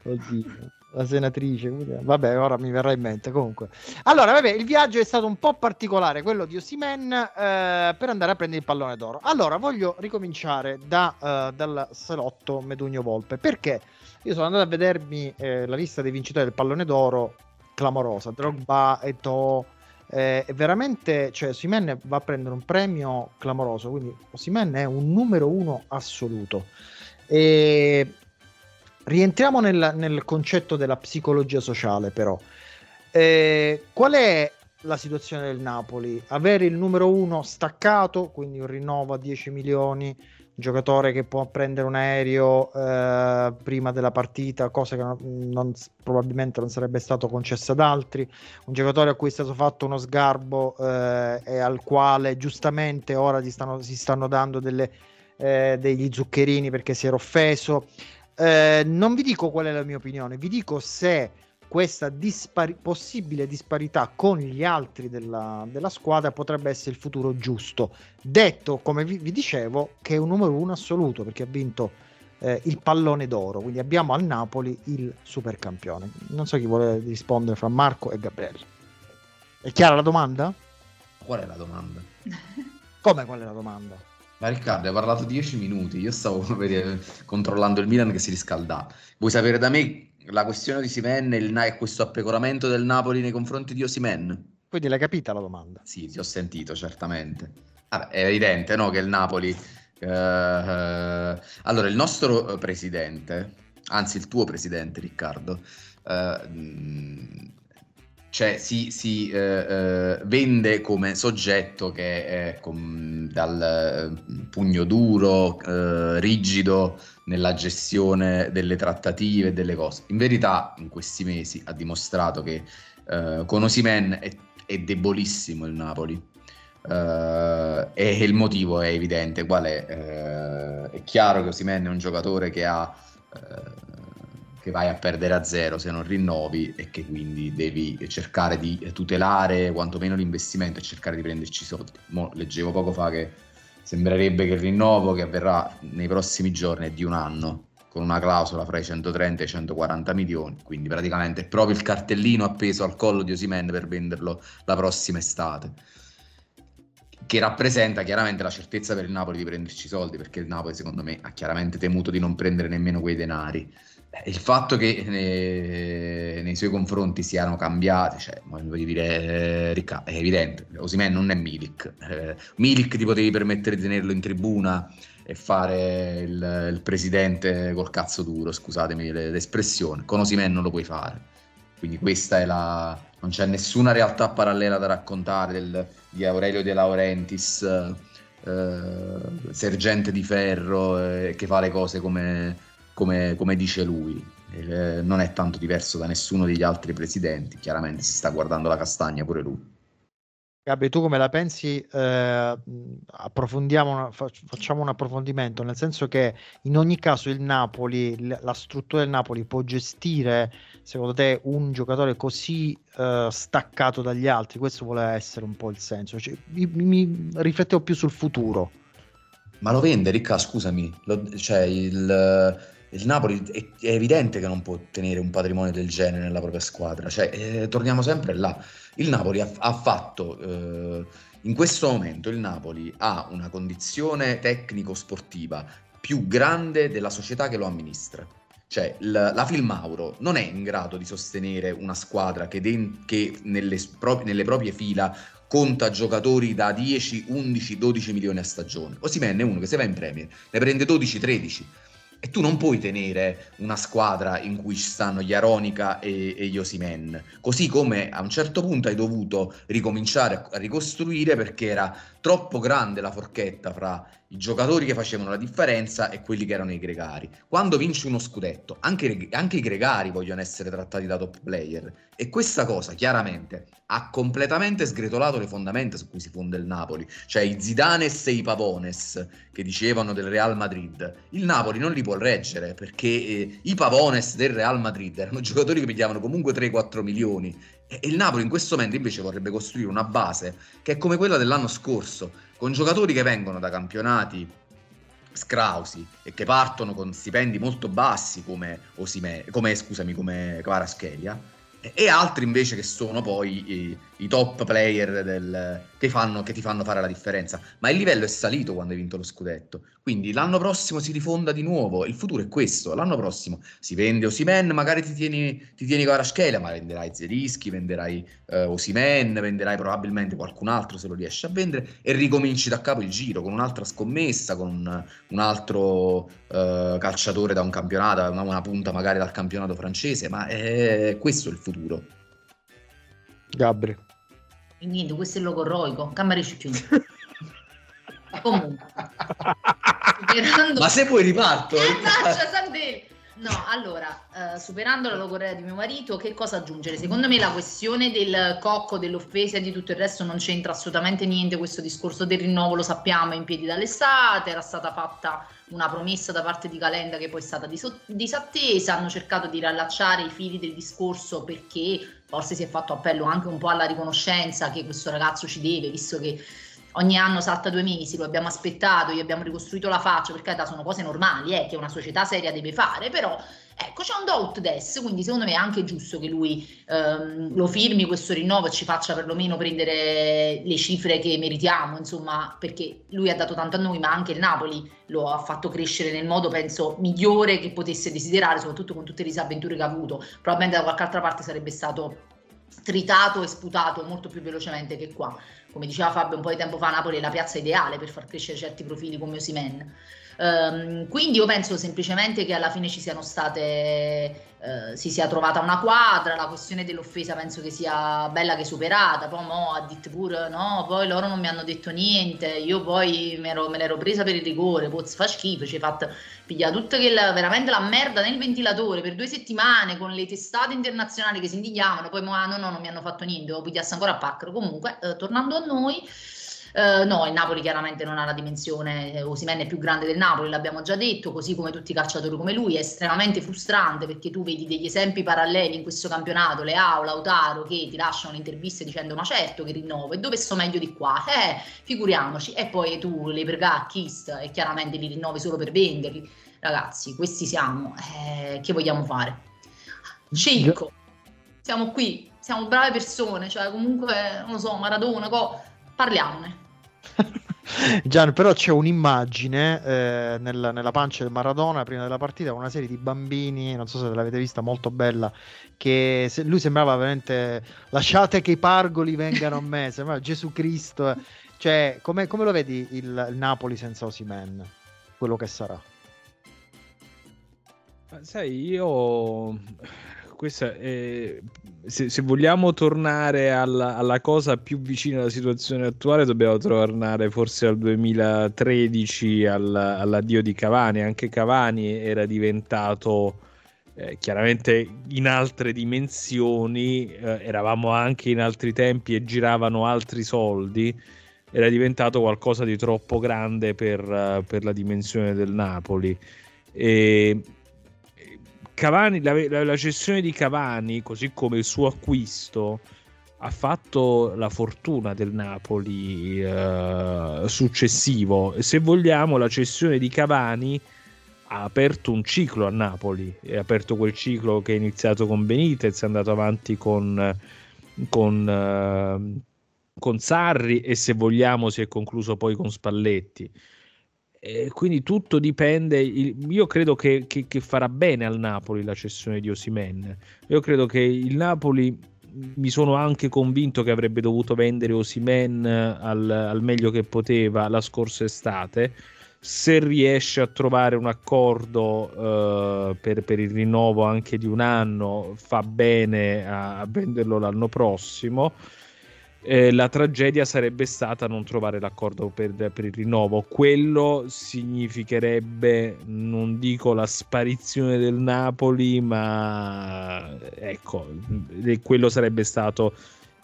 Oddio la senatrice. Vabbè, ora mi verrà in mente. Comunque, allora, vabbè, il viaggio è stato un po' particolare, quello di Osimen, eh, per andare a prendere il pallone d'oro. Allora, voglio ricominciare da, uh, dal salotto Medugno Volpe perché io sono andato a vedermi eh, la lista dei vincitori del pallone d'oro clamorosa. Drogba, Eto, eh, veramente, cioè, Simen va a prendere un premio clamoroso, quindi Simen è un numero uno assoluto. E rientriamo nel, nel concetto della psicologia sociale, però. Eh, qual è la situazione del Napoli? Avere il numero uno staccato, quindi un rinnovo a 10 milioni, giocatore che può prendere un aereo eh, prima della partita, cosa che non, non, probabilmente non sarebbe stato concesso ad altri, un giocatore a cui è stato fatto uno sgarbo eh, e al quale giustamente ora stanno, si stanno dando delle, eh, degli zuccherini perché si era offeso. Eh, non vi dico qual è la mia opinione, vi dico se questa dispari- possibile disparità con gli altri della, della squadra potrebbe essere il futuro giusto. Detto, come vi, vi dicevo, che è un numero uno assoluto perché ha vinto eh, il pallone d'oro, quindi abbiamo al Napoli il supercampione. Non so chi vuole rispondere fra Marco e Gabriele. È chiara la domanda? Qual è la domanda? Come qual è la domanda? Ma Riccardo, hai parlato 10 minuti, io stavo vedere- controllando il Milan che si riscalda. Vuoi sapere da me la questione di Simen e Na- questo appecoramento del Napoli nei confronti di Osimen? Quindi l'hai capita la domanda? Sì, ti ho sentito, certamente. Vabbè, è evidente, no, che il Napoli... eh, eh, allora, il nostro eh, presidente, anzi il tuo presidente, Riccardo, eh, cioè si, si, eh, eh, vende come soggetto che è com- dal eh, pugno duro, eh, rigido nella gestione delle trattative e delle cose. In verità, in questi mesi ha dimostrato che eh, con Osimen è, è debolissimo il Napoli. Eh, e il motivo è evidente. Qual è? È chiaro che Osimen è un giocatore che ha che vai a perdere a zero se non rinnovi e che quindi devi cercare di tutelare quantomeno l'investimento e cercare di prenderci soldi. Mo leggevo poco fa che sembrerebbe che il rinnovo che avverrà nei prossimi giorni è di un anno con una clausola fra i 130 e i 140 milioni, quindi praticamente è proprio il cartellino appeso al collo di Osimen per venderlo la prossima estate che rappresenta chiaramente la certezza per il Napoli di prenderci i soldi, perché il Napoli secondo me ha chiaramente temuto di non prendere nemmeno quei denari. Eh, Il fatto che nei, nei suoi confronti siano cambiati, cioè, voglio dire, eh, Ricca- è evidente, Osimhen non è Milik. Eh, Milik ti potevi permettere di tenerlo in tribuna e fare il, il presidente col cazzo duro, scusatemi le- l'espressione, con Osimhen non lo puoi fare. Quindi questa è la... non c'è nessuna realtà parallela da raccontare del- di Aurelio De Laurentiis, eh, sergente di ferro, eh, che fa le cose come, come- come dice lui. Eh, non è tanto diverso da nessuno degli altri presidenti, chiaramente si sta guardando la castagna pure lui. Gabri, tu come la pensi? Eh, approfondiamo, facciamo un approfondimento, nel senso che in ogni caso il Napoli, la struttura del Napoli può gestire, secondo te, un giocatore così eh, staccato dagli altri? Questo vuole essere un po' il senso. Cioè, mi, mi riflettevo più sul futuro. Ma lo vende, Ricca, scusami, lo- cioè il, il Napoli è, evidente che non può tenere un patrimonio del genere nella propria squadra, cioè, eh, torniamo sempre là. Il Napoli ha, ha fatto, eh, in questo momento il Napoli ha una condizione tecnico-sportiva più grande della società che lo amministra. Cioè, l- la Filmauro non è in grado di sostenere una squadra che, den- che nelle, pro- nelle proprie fila conta giocatori da 10, 11, 12 milioni a stagione. Osimhen è uno che se va in Premier ne prende 12, 13. E tu non puoi tenere una squadra in cui ci stanno gli Aronica e, e gli Osimen. Così come a un certo punto hai dovuto ricominciare a ricostruire perché era troppo grande la forchetta fra i giocatori che facevano la differenza e quelli che erano i gregari. Quando vinci uno scudetto, anche, anche i gregari vogliono essere trattati da top player. E questa cosa chiaramente ha completamente sgretolato le fondamenta su cui si fonda il Napoli, cioè i Zidanes e i Pavones che dicevano del Real Madrid. Il Napoli non li può reggere perché eh, i Pavones del Real Madrid erano giocatori che pigliavano comunque 3-4 milioni e e il Napoli in questo momento invece vorrebbe costruire una base che è come quella dell'anno scorso, con giocatori che vengono da campionati scrausi e che partono con stipendi molto bassi come Osime, come scusami, come Kvaratskhelia e, e altri invece che sono poi i, top player del- che, fanno, che ti fanno fare la differenza. Ma il livello è salito quando hai vinto lo scudetto. Quindi l'anno prossimo si rifonda di nuovo. Il futuro è questo. L'anno prossimo si vende Osimen, magari ti tieni, ti tieni Kvaratskhelia, ma venderai Zerischi, venderai eh, Osimen, venderai probabilmente qualcun altro se lo riesci a vendere e ricominci da capo il giro con un'altra scommessa, con un, un altro eh, calciatore da un campionato, una, una punta magari dal campionato francese, ma è questo il futuro. Gabri. E niente, questo è il logorroico, Camerici chiuso. Comunque, superando... Ma se vuoi riparto, Eh, faccia. No, allora, eh, superando la logorrea di mio marito, che cosa aggiungere? Secondo me la questione del cocco, dell'offesa e di tutto il resto non c'entra assolutamente niente. Questo discorso del rinnovo lo sappiamo, in piedi dall'estate, era stata fatta una promessa da parte di Calenda che poi è stata diso- disattesa, hanno cercato di riallacciare i fili del discorso perché forse si è fatto appello anche un po' alla riconoscenza che questo ragazzo ci deve, visto che ogni anno salta due mesi, lo abbiamo aspettato, gli abbiamo ricostruito la faccia, perché sono cose normali eh, che una società seria deve fare, però ecco c'è un doubt des, quindi secondo me è anche giusto che lui ehm, lo firmi questo rinnovo e ci faccia perlomeno prendere le cifre che meritiamo, insomma, perché lui ha dato tanto a noi, ma anche il Napoli lo ha fatto crescere nel modo, penso, migliore che potesse desiderare, soprattutto con tutte le disavventure che ha avuto. Probabilmente da qualche altra parte sarebbe stato tritato e sputato molto più velocemente che qua. Come diceva Fabio un po' di tempo fa, Napoli è la piazza ideale per far crescere certi profili come Osimen. Um, quindi io penso semplicemente che alla fine ci siano state eh, si sia trovata una quadra, la questione dell'offesa penso che sia bella che superata, poi mo ha detto pure no, poi loro non mi hanno detto niente, io poi me l'ero presa per il rigore, poi fa schifo, ci hai fatto pigliare tutta quella, veramente la merda nel ventilatore per due settimane con le testate internazionali che si indignavano, poi mo, ah, no no non mi hanno fatto niente, lo pigliasse ancora a Paccaro, comunque eh, tornando a noi Uh, no, il Napoli chiaramente non ha la dimensione, Osimen è più grande del Napoli, l'abbiamo già detto, così come tutti i calciatori come lui, è estremamente frustrante perché tu vedi degli esempi paralleli in questo campionato, Leao, Lautaro, che ti lasciano interviste dicendo ma certo che rinnovo, e dove sto meglio di qua? Eh, figuriamoci, e poi tu le pergà, Kist, e chiaramente li rinnovi solo per venderli. Ragazzi, questi siamo, eh, che vogliamo fare? Cinco, siamo qui, siamo brave persone, cioè comunque, non lo so, Maradona, co- parliamone. Gian, però c'è un'immagine eh, nella, nella, pancia del Maradona prima della partita, una serie di bambini, non so se l'avete vista, molto bella, che se, lui sembrava veramente lasciate che i pargoli vengano a me, sembrava Gesù Cristo. Cioè, come, come lo vedi il, il Napoli senza Osimen? Quello che sarà? Sai, io questa è, se, se, vogliamo tornare alla, alla, cosa più vicina alla situazione attuale, dobbiamo tornare forse al 2013, al, all'addio di Cavani. Anche Cavani era diventato eh, chiaramente in altre dimensioni, eh, eravamo anche in altri tempi e giravano altri soldi. Era diventato qualcosa di troppo grande per, uh, per la dimensione del Napoli. E Cavani, la, la, la, cessione di Cavani, così come il suo acquisto, ha fatto la fortuna del Napoli eh, successivo. Se vogliamo, la cessione di Cavani ha aperto un ciclo a Napoli, è aperto quel ciclo che è iniziato con Benitez, è andato avanti con, con, eh, con Sarri e se vogliamo si è concluso poi con Spalletti eh, quindi tutto dipende. Io credo che, che, che, farà bene al Napoli la cessione di Osimen. Io credo che il Napoli. Mi sono anche convinto che avrebbe dovuto vendere Osimen al, al meglio che poteva la scorsa estate. Se riesce a trovare un accordo uh, per, per, il rinnovo anche di un anno, fa bene a, a venderlo l'anno prossimo eh, la tragedia sarebbe stata non trovare l'accordo per, per, il rinnovo. Quello significherebbe, non dico la sparizione del Napoli, ma ecco, quello sarebbe stato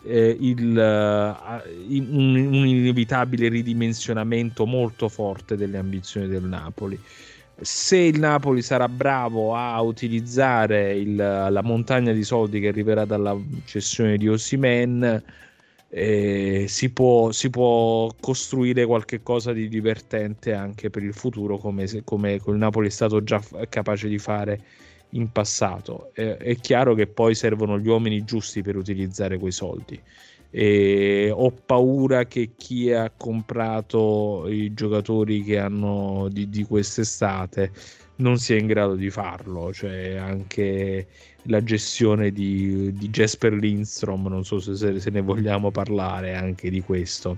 eh, il, uh, un, inevitabile ridimensionamento molto forte delle ambizioni del Napoli. Se il Napoli sarà bravo a utilizzare il, la montagna di soldi che arriverà dalla cessione di Osimen, eh, si, può, si, può, costruire qualche cosa di divertente anche per il futuro come, come il Napoli è stato già capace di fare in passato. Eh, è chiaro che poi servono gli uomini giusti per utilizzare quei soldi. E ho paura che chi ha comprato i giocatori che hanno di, di quest'estate non sia in grado di farlo. Cioè anche la gestione di, di Jasper Lindstrom, non so se, se ne vogliamo parlare anche di questo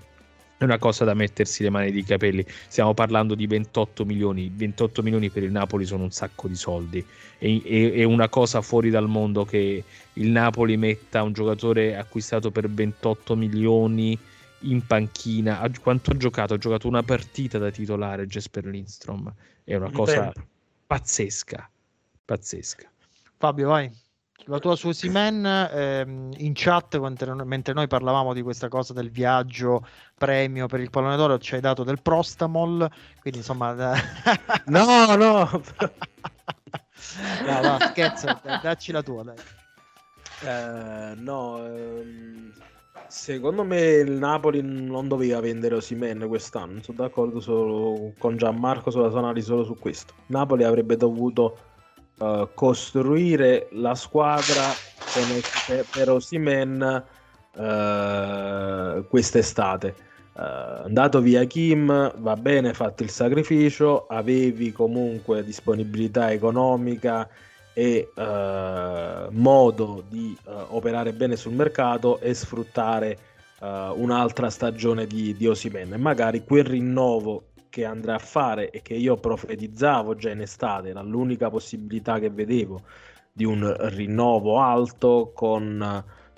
è una cosa da mettersi le mani di capelli. Stiamo parlando di 28 milioni. 28 milioni per il Napoli sono un sacco di soldi. È, è, è, una cosa fuori dal mondo che il Napoli metta un giocatore acquistato per 28 milioni in panchina. Quanto ha giocato? Ha giocato una partita da titolare Jesper Lindstrom. È una cosa pazzesca pazzesca. Fabio, vai. La tua su Simen ehm, in chat mentre, mentre noi parlavamo di questa cosa del viaggio premio per il pallone d'oro ci hai dato del prostamol, quindi insomma No, no. no, no scherzo, dacci la tua, dai. Eh, no, ehm, secondo me il Napoli non doveva vendere Osimen quest'anno. Sono d'accordo solo con Gianmarco sulla sua analisi solo su questo. Napoli avrebbe dovuto eh, costruire la squadra per, per Osimen eh, quest'estate. Eh, andato via Kim, va bene, fatto il sacrificio, avevi comunque disponibilità economica e eh, modo di eh, operare bene sul mercato e sfruttare eh, un'altra stagione di, di Osimhen e magari quel rinnovo che andrà a fare e che io profetizzavo già in estate era l'unica possibilità che vedevo di un rinnovo alto con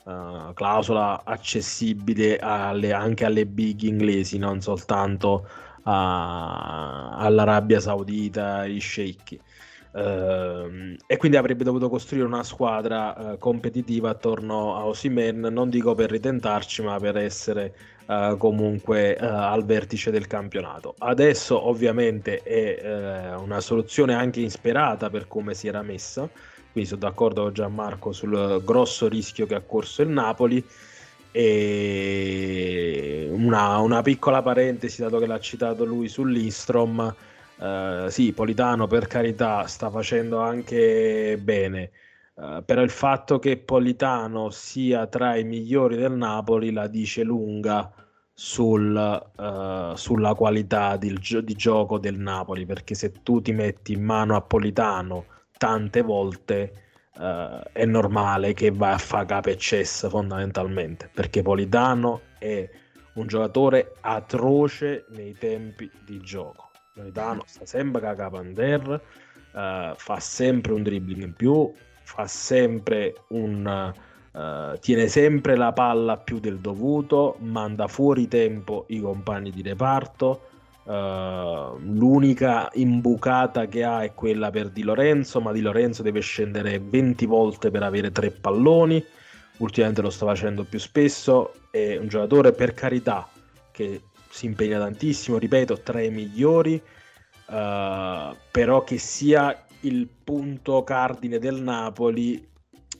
eh, clausola accessibile alle- anche alle big inglesi non soltanto a- all'Arabia Saudita ai sceicchi Ehm, e quindi avrebbe dovuto costruire una squadra eh, competitiva attorno a Osimen, non dico per ritentarci, ma per essere eh, comunque eh, al vertice del campionato. Adesso ovviamente è una soluzione anche insperata per come si era messa, quindi sono d'accordo con Gianmarco sul grosso rischio che ha corso il Napoli. E una, una piccola parentesi, dato che l'ha citato lui sull'Instrom, eh, sì, Politano per carità sta facendo anche bene, eh, però il fatto che Politano sia tra i migliori del Napoli la dice lunga sul, eh, sulla qualità gio- di gioco del Napoli, perché se tu ti metti in mano a Politano tante volte è normale che vai a fare capo e cess fondamentalmente, perché Politano è un giocatore atroce nei tempi di gioco. Politano sta sempre la capanter, eh, fa sempre un dribbling in più, fa sempre un eh, tiene sempre la palla più del dovuto, manda fuori tempo i compagni di reparto. eh, l'unica imbucata che ha è quella per Di Lorenzo, ma Di Lorenzo deve scendere 20 volte per avere tre palloni. Ultimamente lo sta facendo più spesso. È un giocatore per carità che si impegna tantissimo, ripeto, tra i migliori, eh, però che sia il punto cardine del Napoli,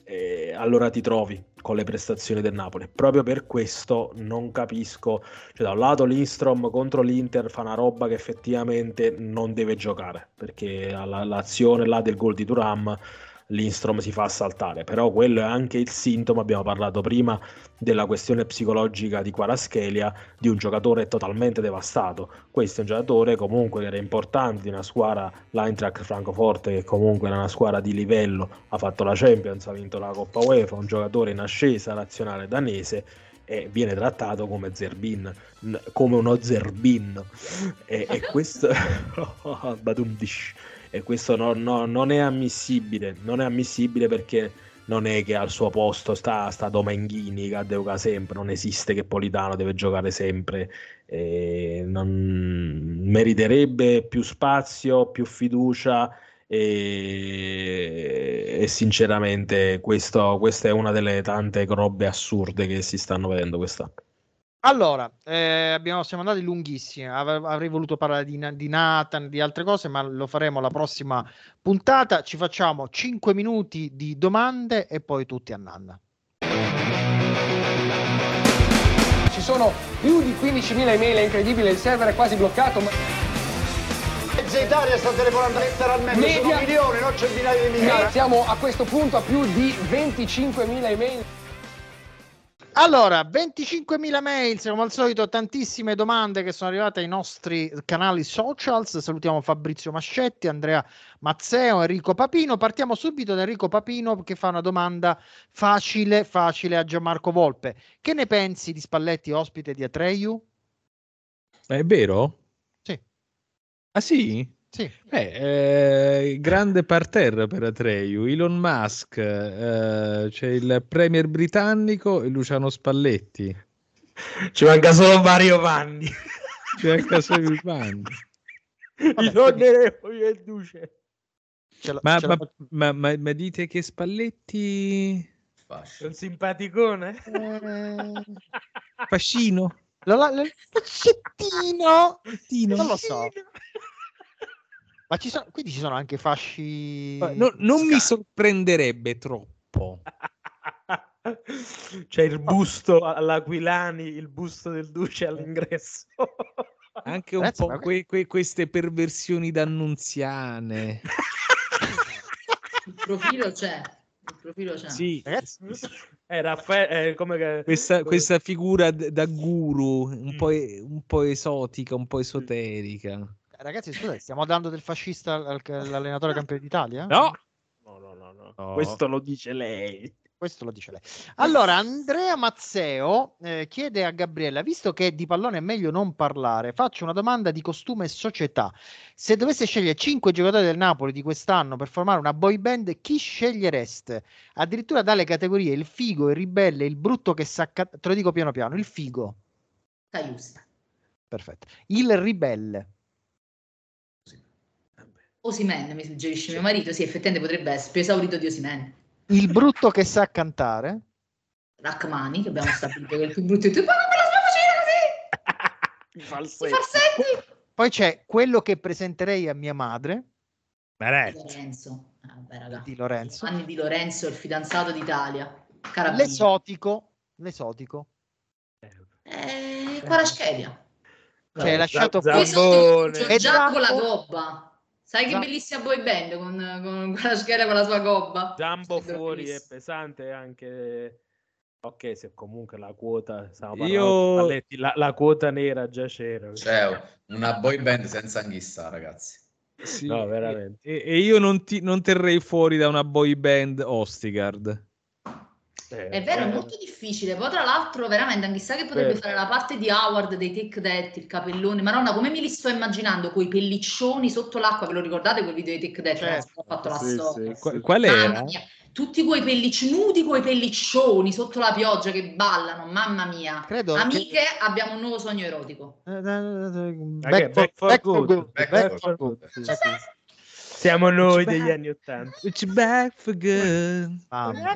eh, allora ti trovi con le prestazioni del Napoli. Proprio per questo non capisco, cioè da un lato l'Instrom contro l'Inter fa una roba che effettivamente non deve giocare, perché l'azione là del gol di Turam l'Instrom si fa saltare, però quello è anche il sintomo, abbiamo parlato prima della questione psicologica di Quaraschelia, di un giocatore totalmente devastato. Questo è un giocatore comunque che era importante di una squadra, l'Eintracht Francoforte, che comunque era una squadra di livello, ha fatto la Champions, ha vinto la Coppa UEFA, un giocatore in ascesa nazionale danese e viene trattato come Zerbin, come uno Zerbin. E, e questo... E questo no- no- non è ammissibile, non è ammissibile perché non è che al suo posto sta, sta Domenghini che gioca sempre, non esiste che Politano deve giocare sempre, non- meriterebbe più spazio, più fiducia e, e sinceramente questo, questa è una delle tante robe assurde che si stanno vedendo quest'anno. Allora, eh, abbiamo, siamo andati lunghissimi. Avrei voluto parlare di, di Nathan, di altre cose, ma lo faremo la prossima puntata. Ci facciamo 5 minuti di domande e poi tutti a Nanna. Ci sono più di 15.000 email, è incredibile, il server è quasi bloccato. Ma... Mezza Italia sta telefonando letteralmente, sono milioni, non centinaia di migliaia. Siamo a questo punto a più di 25.000 email. Allora, 25.000 mail, come al solito, tantissime domande che sono arrivate ai nostri canali socials. Salutiamo Fabrizio Mascetti, Andrea Mazzeo, Enrico Papino. Partiamo subito da Enrico Papino che fa una domanda facile, facile a Gianmarco Volpe. Che ne pensi di Spalletti ospite di Atreyu? È vero? Sì. Ah sì? Sì. Beh, eh, grande parterre per Atreyu, Elon Musk, eh, c'è il premier britannico e Luciano Spalletti. Ci manca solo Mario Vanni. Ci manca solo il Vanni. I onorevoli e duce. La- Ma, la ma- ma- ma- ma dite che Spalletti È un simpaticone? Eh, fascino? Fascettino? Non lo so. Ma ci sono, quindi ci sono anche fasci. No- non mi sorprenderebbe troppo. C'è il busto all'Aquilani, il busto del Duce all'ingresso. Anche un Ragazzi, po' ma- que- que- queste perversioni d'annunziane. Il profilo c'è. Il profilo c'è. Sì, È Raffaele, come che... questa, questa figura d- da guru un po', e- un po' esotica, un po' esoterica. Ragazzi, scusate, stiamo dando del fascista al- all'allenatore campione d'Italia? No, No, no, no, no. No. Questo lo dice lei. Questo lo dice lei. Allora, Andrea Mazzeo eh, chiede a Gabriella, visto che di pallone è meglio non parlare, faccio una domanda di costume e società. Se dovesse scegliere cinque giocatori del Napoli di quest'anno per formare una boy band, chi scegliereste? Addirittura dalle categorie il figo, il ribelle, il brutto che sa... ca- Te lo dico piano piano, il figo. Caiusta. Perfetto. Il ribelle. Osimen, mi suggerisce mio marito. Sì, effettivamente potrebbe essere più esaurito di Osimen. Il brutto che sa cantare. Rachmani, che abbiamo stabilito che è il più brutto di tutti. Ma non me sto facendo così! I I falsetti. farsetti! Poi c'è quello che presenterei a mia madre, Di Lorenzo. Ah, vabbè, raga. di Lorenzo. Giovanni Di Lorenzo, il fidanzato d'Italia. Carabinieri. L'esotico. L'esotico. Eh, Quaraschelia. Cioè, hai lasciato Poi fuori- sotto E Già con la gobba. Sai che bellissima boy band con, con Quaraschelia con la sua gobba. Zambo Sì, fuori è pesante anche... Ok, se comunque la quota... Io- Spalletti, La, la quota nera già c'era. Cioè, una boy band senza anghissa, ragazzi. Sì, No, veramente. E, e io non, ti- non terrei fuori da una boy band Ostigard. Eh, È vero, è eh, molto difficile. Poi, tra l'altro, veramente, anche sa che potrebbe Vero. fare la parte di Howard dei Take That, il capellone. Madonna, come me li sto immaginando con i pelliccioni sotto l'acqua? Ve lo ricordate quel video dei Take That? Certo. Ragazzi, ho fatto la Sì, storia. sì, Qua- sì. qual Mamma era? mia, tutti quei pellicci nudi coi pelliccioni sotto la pioggia che ballano, mamma mia. Credo Amiche, abbiamo un nuovo sogno erotico. Eh, eh, Back Back for, for back for good. good. Back Back for for good. good. Sì, Back sì. for- Siamo noi Back- degli anni Ottanta. It's back for good. Mamma.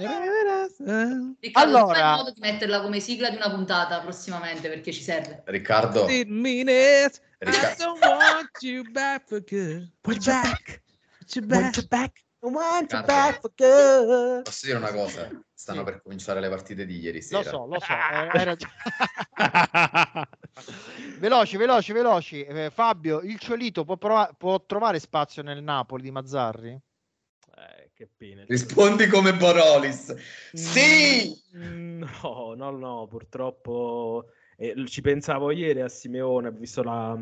Riccardo, Allora- modo di metterla come sigla di una puntata prossimamente perché ci serve. Riccardo, it. I don't want you back for good. Want you back. You back. back. Want you back for good. posso dire una cosa? Stanno Sì. per cominciare le partite di ieri Lo sera. so, lo so, eh, hai ragione. veloci, veloci, veloci. Eh, Fabio, il Ciolito può, prova- può trovare spazio nel Napoli di Mazzarri? Eh, che pena. Rispondi come Borolis. Sì! Mm, No, no, no, purtroppo eh, ci pensavo ieri a Simeone, ho visto la,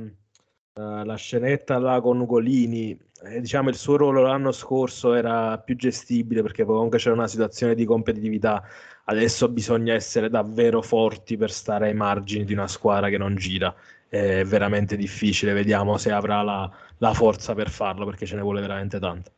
eh, la scenetta là con Ugolini, e diciamo il suo ruolo l'anno scorso era più gestibile perché comunque c'era una situazione di competitività, adesso bisogna essere davvero forti per stare ai margini di una squadra che non gira, è veramente difficile, vediamo se avrà la, la forza per farlo perché ce ne vuole veramente tanto.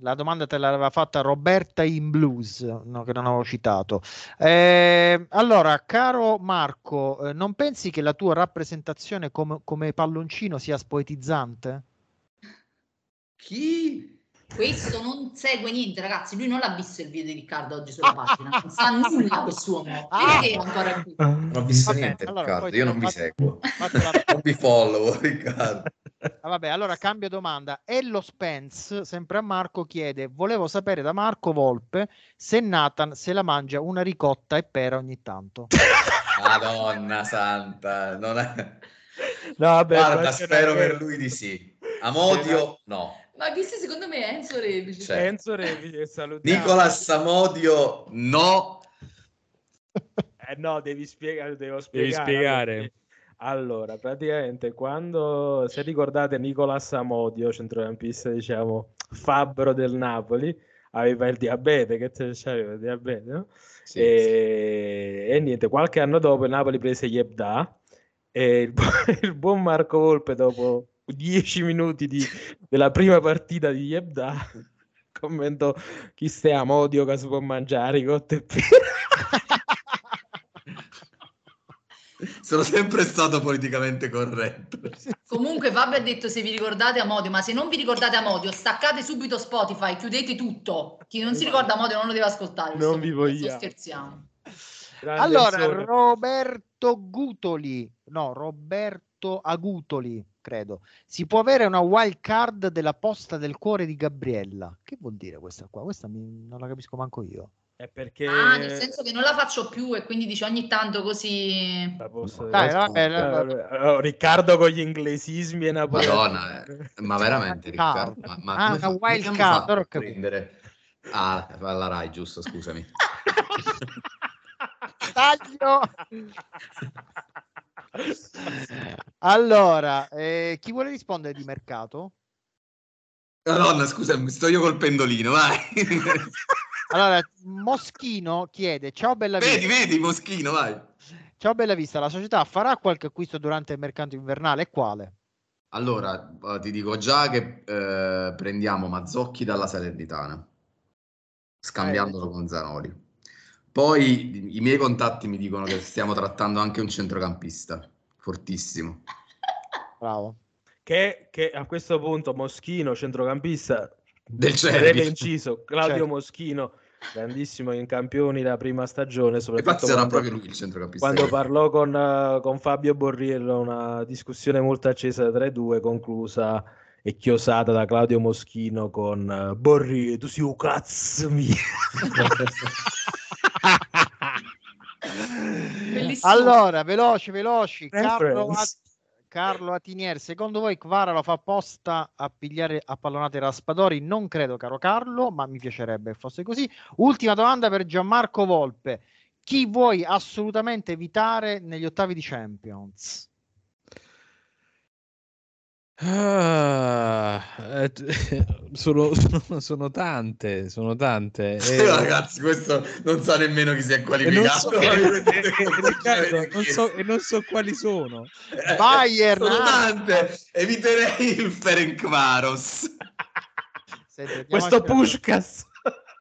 La domanda te l'aveva fatta Roberta in blues, no, che non avevo citato. Eh, allora, caro Marco, eh, non pensi che la tua rappresentazione come, come palloncino sia spoetizzante? Chi? Questo non segue niente, ragazzi. Lui non l'ha visto il video di Riccardo oggi sulla pagina, non sa nulla quest'uomo. Perché è ancora qui? Non ho visto Vabbè, niente, allora, Riccardo. Io non vi faccio- seguo. la- Non vi follow, Riccardo. Ah, vabbè, allora cambio domanda. Ello Spence, sempre a Marco, chiede: Volevo sapere da Marco Volpe se Nathan se la mangia una ricotta e pera ogni tanto. Madonna santa. Non è... No, vabbè, Guarda, spero per lui di sì. Amodio, no. Ma questo secondo me è Enzo Rebici. Certo. Enzo Revi, che salutiamo. Nicolas Amodio, no. Eh no, devi spiegare, devo Devi spiegare. Allora, praticamente quando, se ricordate Nicolas Amodio, centrocampista, diciamo, fabbro del Napoli, aveva il diabete, che te c'aveva il diabete, no? Sì, e, e niente, qualche anno dopo il Napoli prese Yebda e il, il buon Marco Volpe, dopo dieci minuti di- della prima partita di Yebda, commentò chi stiamo, odio che si può mangiare, cotte e pera. sono sempre stato politicamente corretto. Comunque Fabio ha detto se vi ricordate Amodio, ma se non vi ricordate Amodio, staccate subito Spotify, chiudete tutto. Chi non si ricorda Amodio non lo deve ascoltare. Non questo vi vogliamo. Scherziamo. Grande Allora, Enzone. Roberto Gutoli, no, Roberto Agutoli, credo. Si può avere una wild card della posta del cuore di Gabriella. Che vuol dire questa qua? Questa mi- non la capisco manco io. È perché Ah, nel senso che non la faccio più e quindi dice ogni tanto così. la Dai, vabbè, Eh, oh, Riccardo con gli inglesismi e Napoli. Madonna, eh, ma veramente Card. Riccardo? Ma, ma Ah, una wild card, prendere... Ah, alla Rai, giusto, scusami. Taglio. allora, eh, chi vuole rispondere di mercato? Madonna, scusami, sto io col pendolino, vai. Allora, Moschino chiede: Ciao Bella vedi, Vista. vedi, Moschino, vai. Ciao Bella Vista, la società farà qualche acquisto durante il mercato invernale? E quale? Allora, eh, ti dico già che eh, prendiamo Mazzocchi dalla Salernitana, scambiandolo con Zanoli. Poi i miei contatti mi dicono che stiamo trattando anche un centrocampista, fortissimo. Bravo. Che, che a questo punto Moschino, centrocampista, Del Cervi. inciso, Claudio Certo. Moschino, grandissimo in campioni la prima stagione, soprattutto quando, proprio lui il centrocampista. quando parlò con, eh, con Fabio Borriello, una discussione molto accesa tra i due, conclusa e chiosata da Claudio Moschino con eh, Borriello, tu sei un cazzo mio. Bellissimo. Allora, veloci, veloci. At- Carlo Atinier, secondo voi Kvara lo fa apposta a pigliare a pallonate Raspadori? Non credo, caro Carlo, ma mi piacerebbe fosse così. Ultima domanda per Gianmarco Volpe. Chi vuoi assolutamente evitare negli ottavi di Champions? Ah, eh, sono, sono, sono tante, sono tante. Eh, E- ragazzi, questo non sa nemmeno chi si è e non qualificato. so, e- Riccardo, non so- e non so quali sono. Eh, Bayern, sono ah. tante. Eviterei il Ferencvaros. Senti, Questo a- Pushkas.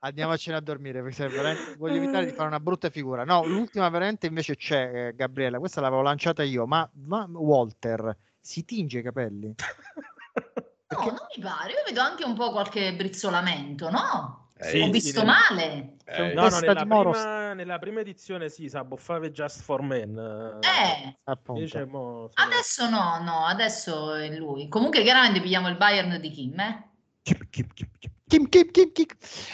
Andiamocene a dormire veramente voglio evitare di fare una brutta figura. No, l'ultima veramente invece c'è, eh, Gabriella. Questa l'avevo lanciata io, ma, ma Walter si tinge i capelli? No, non mi pare. Io vedo anche un po' qualche brizzolamento, no? Sì, Ho sì, visto nel- male. Eh, No, no, nella prima, nella prima edizione sì, sa buffare Just for Men. Eh, appunto. Invece mo sono- adesso no, no, adesso è lui. Comunque chiaramente pigliamo il Bayern di Kim, eh? Chip, chip, chip. Kim, kim, kim, kim.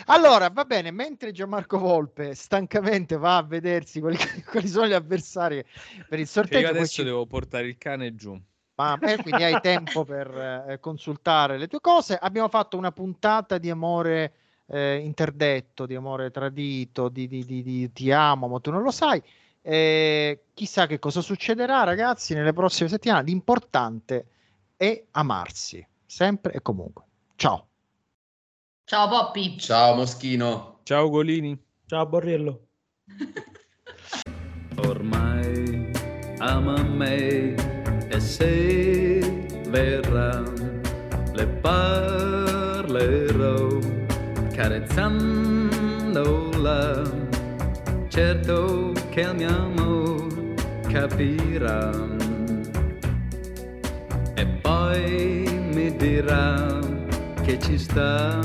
Allora, va bene, mentre Gianmarco Volpe stancamente va a vedersi quali, quali sono gli avversari per il Che sorteggio, io adesso ci- devo portare il cane giù. Ma eh, quindi hai tempo per eh, consultare le tue cose. Abbiamo fatto una puntata di amore eh, interdetto, di amore tradito, di, di- di- di ti amo, ma tu non lo sai. Eh, chissà che cosa succederà, ragazzi, nelle prossime settimane. L'importante è amarsi, sempre e comunque. Ciao. Ciao Poppi. Ciao Moschino. Ciao Golini. Ciao Borriello. Ormai ama me se verrà le parlerò carezzandola. Certo che il mio amore capirà e poi mi dirà che ci sta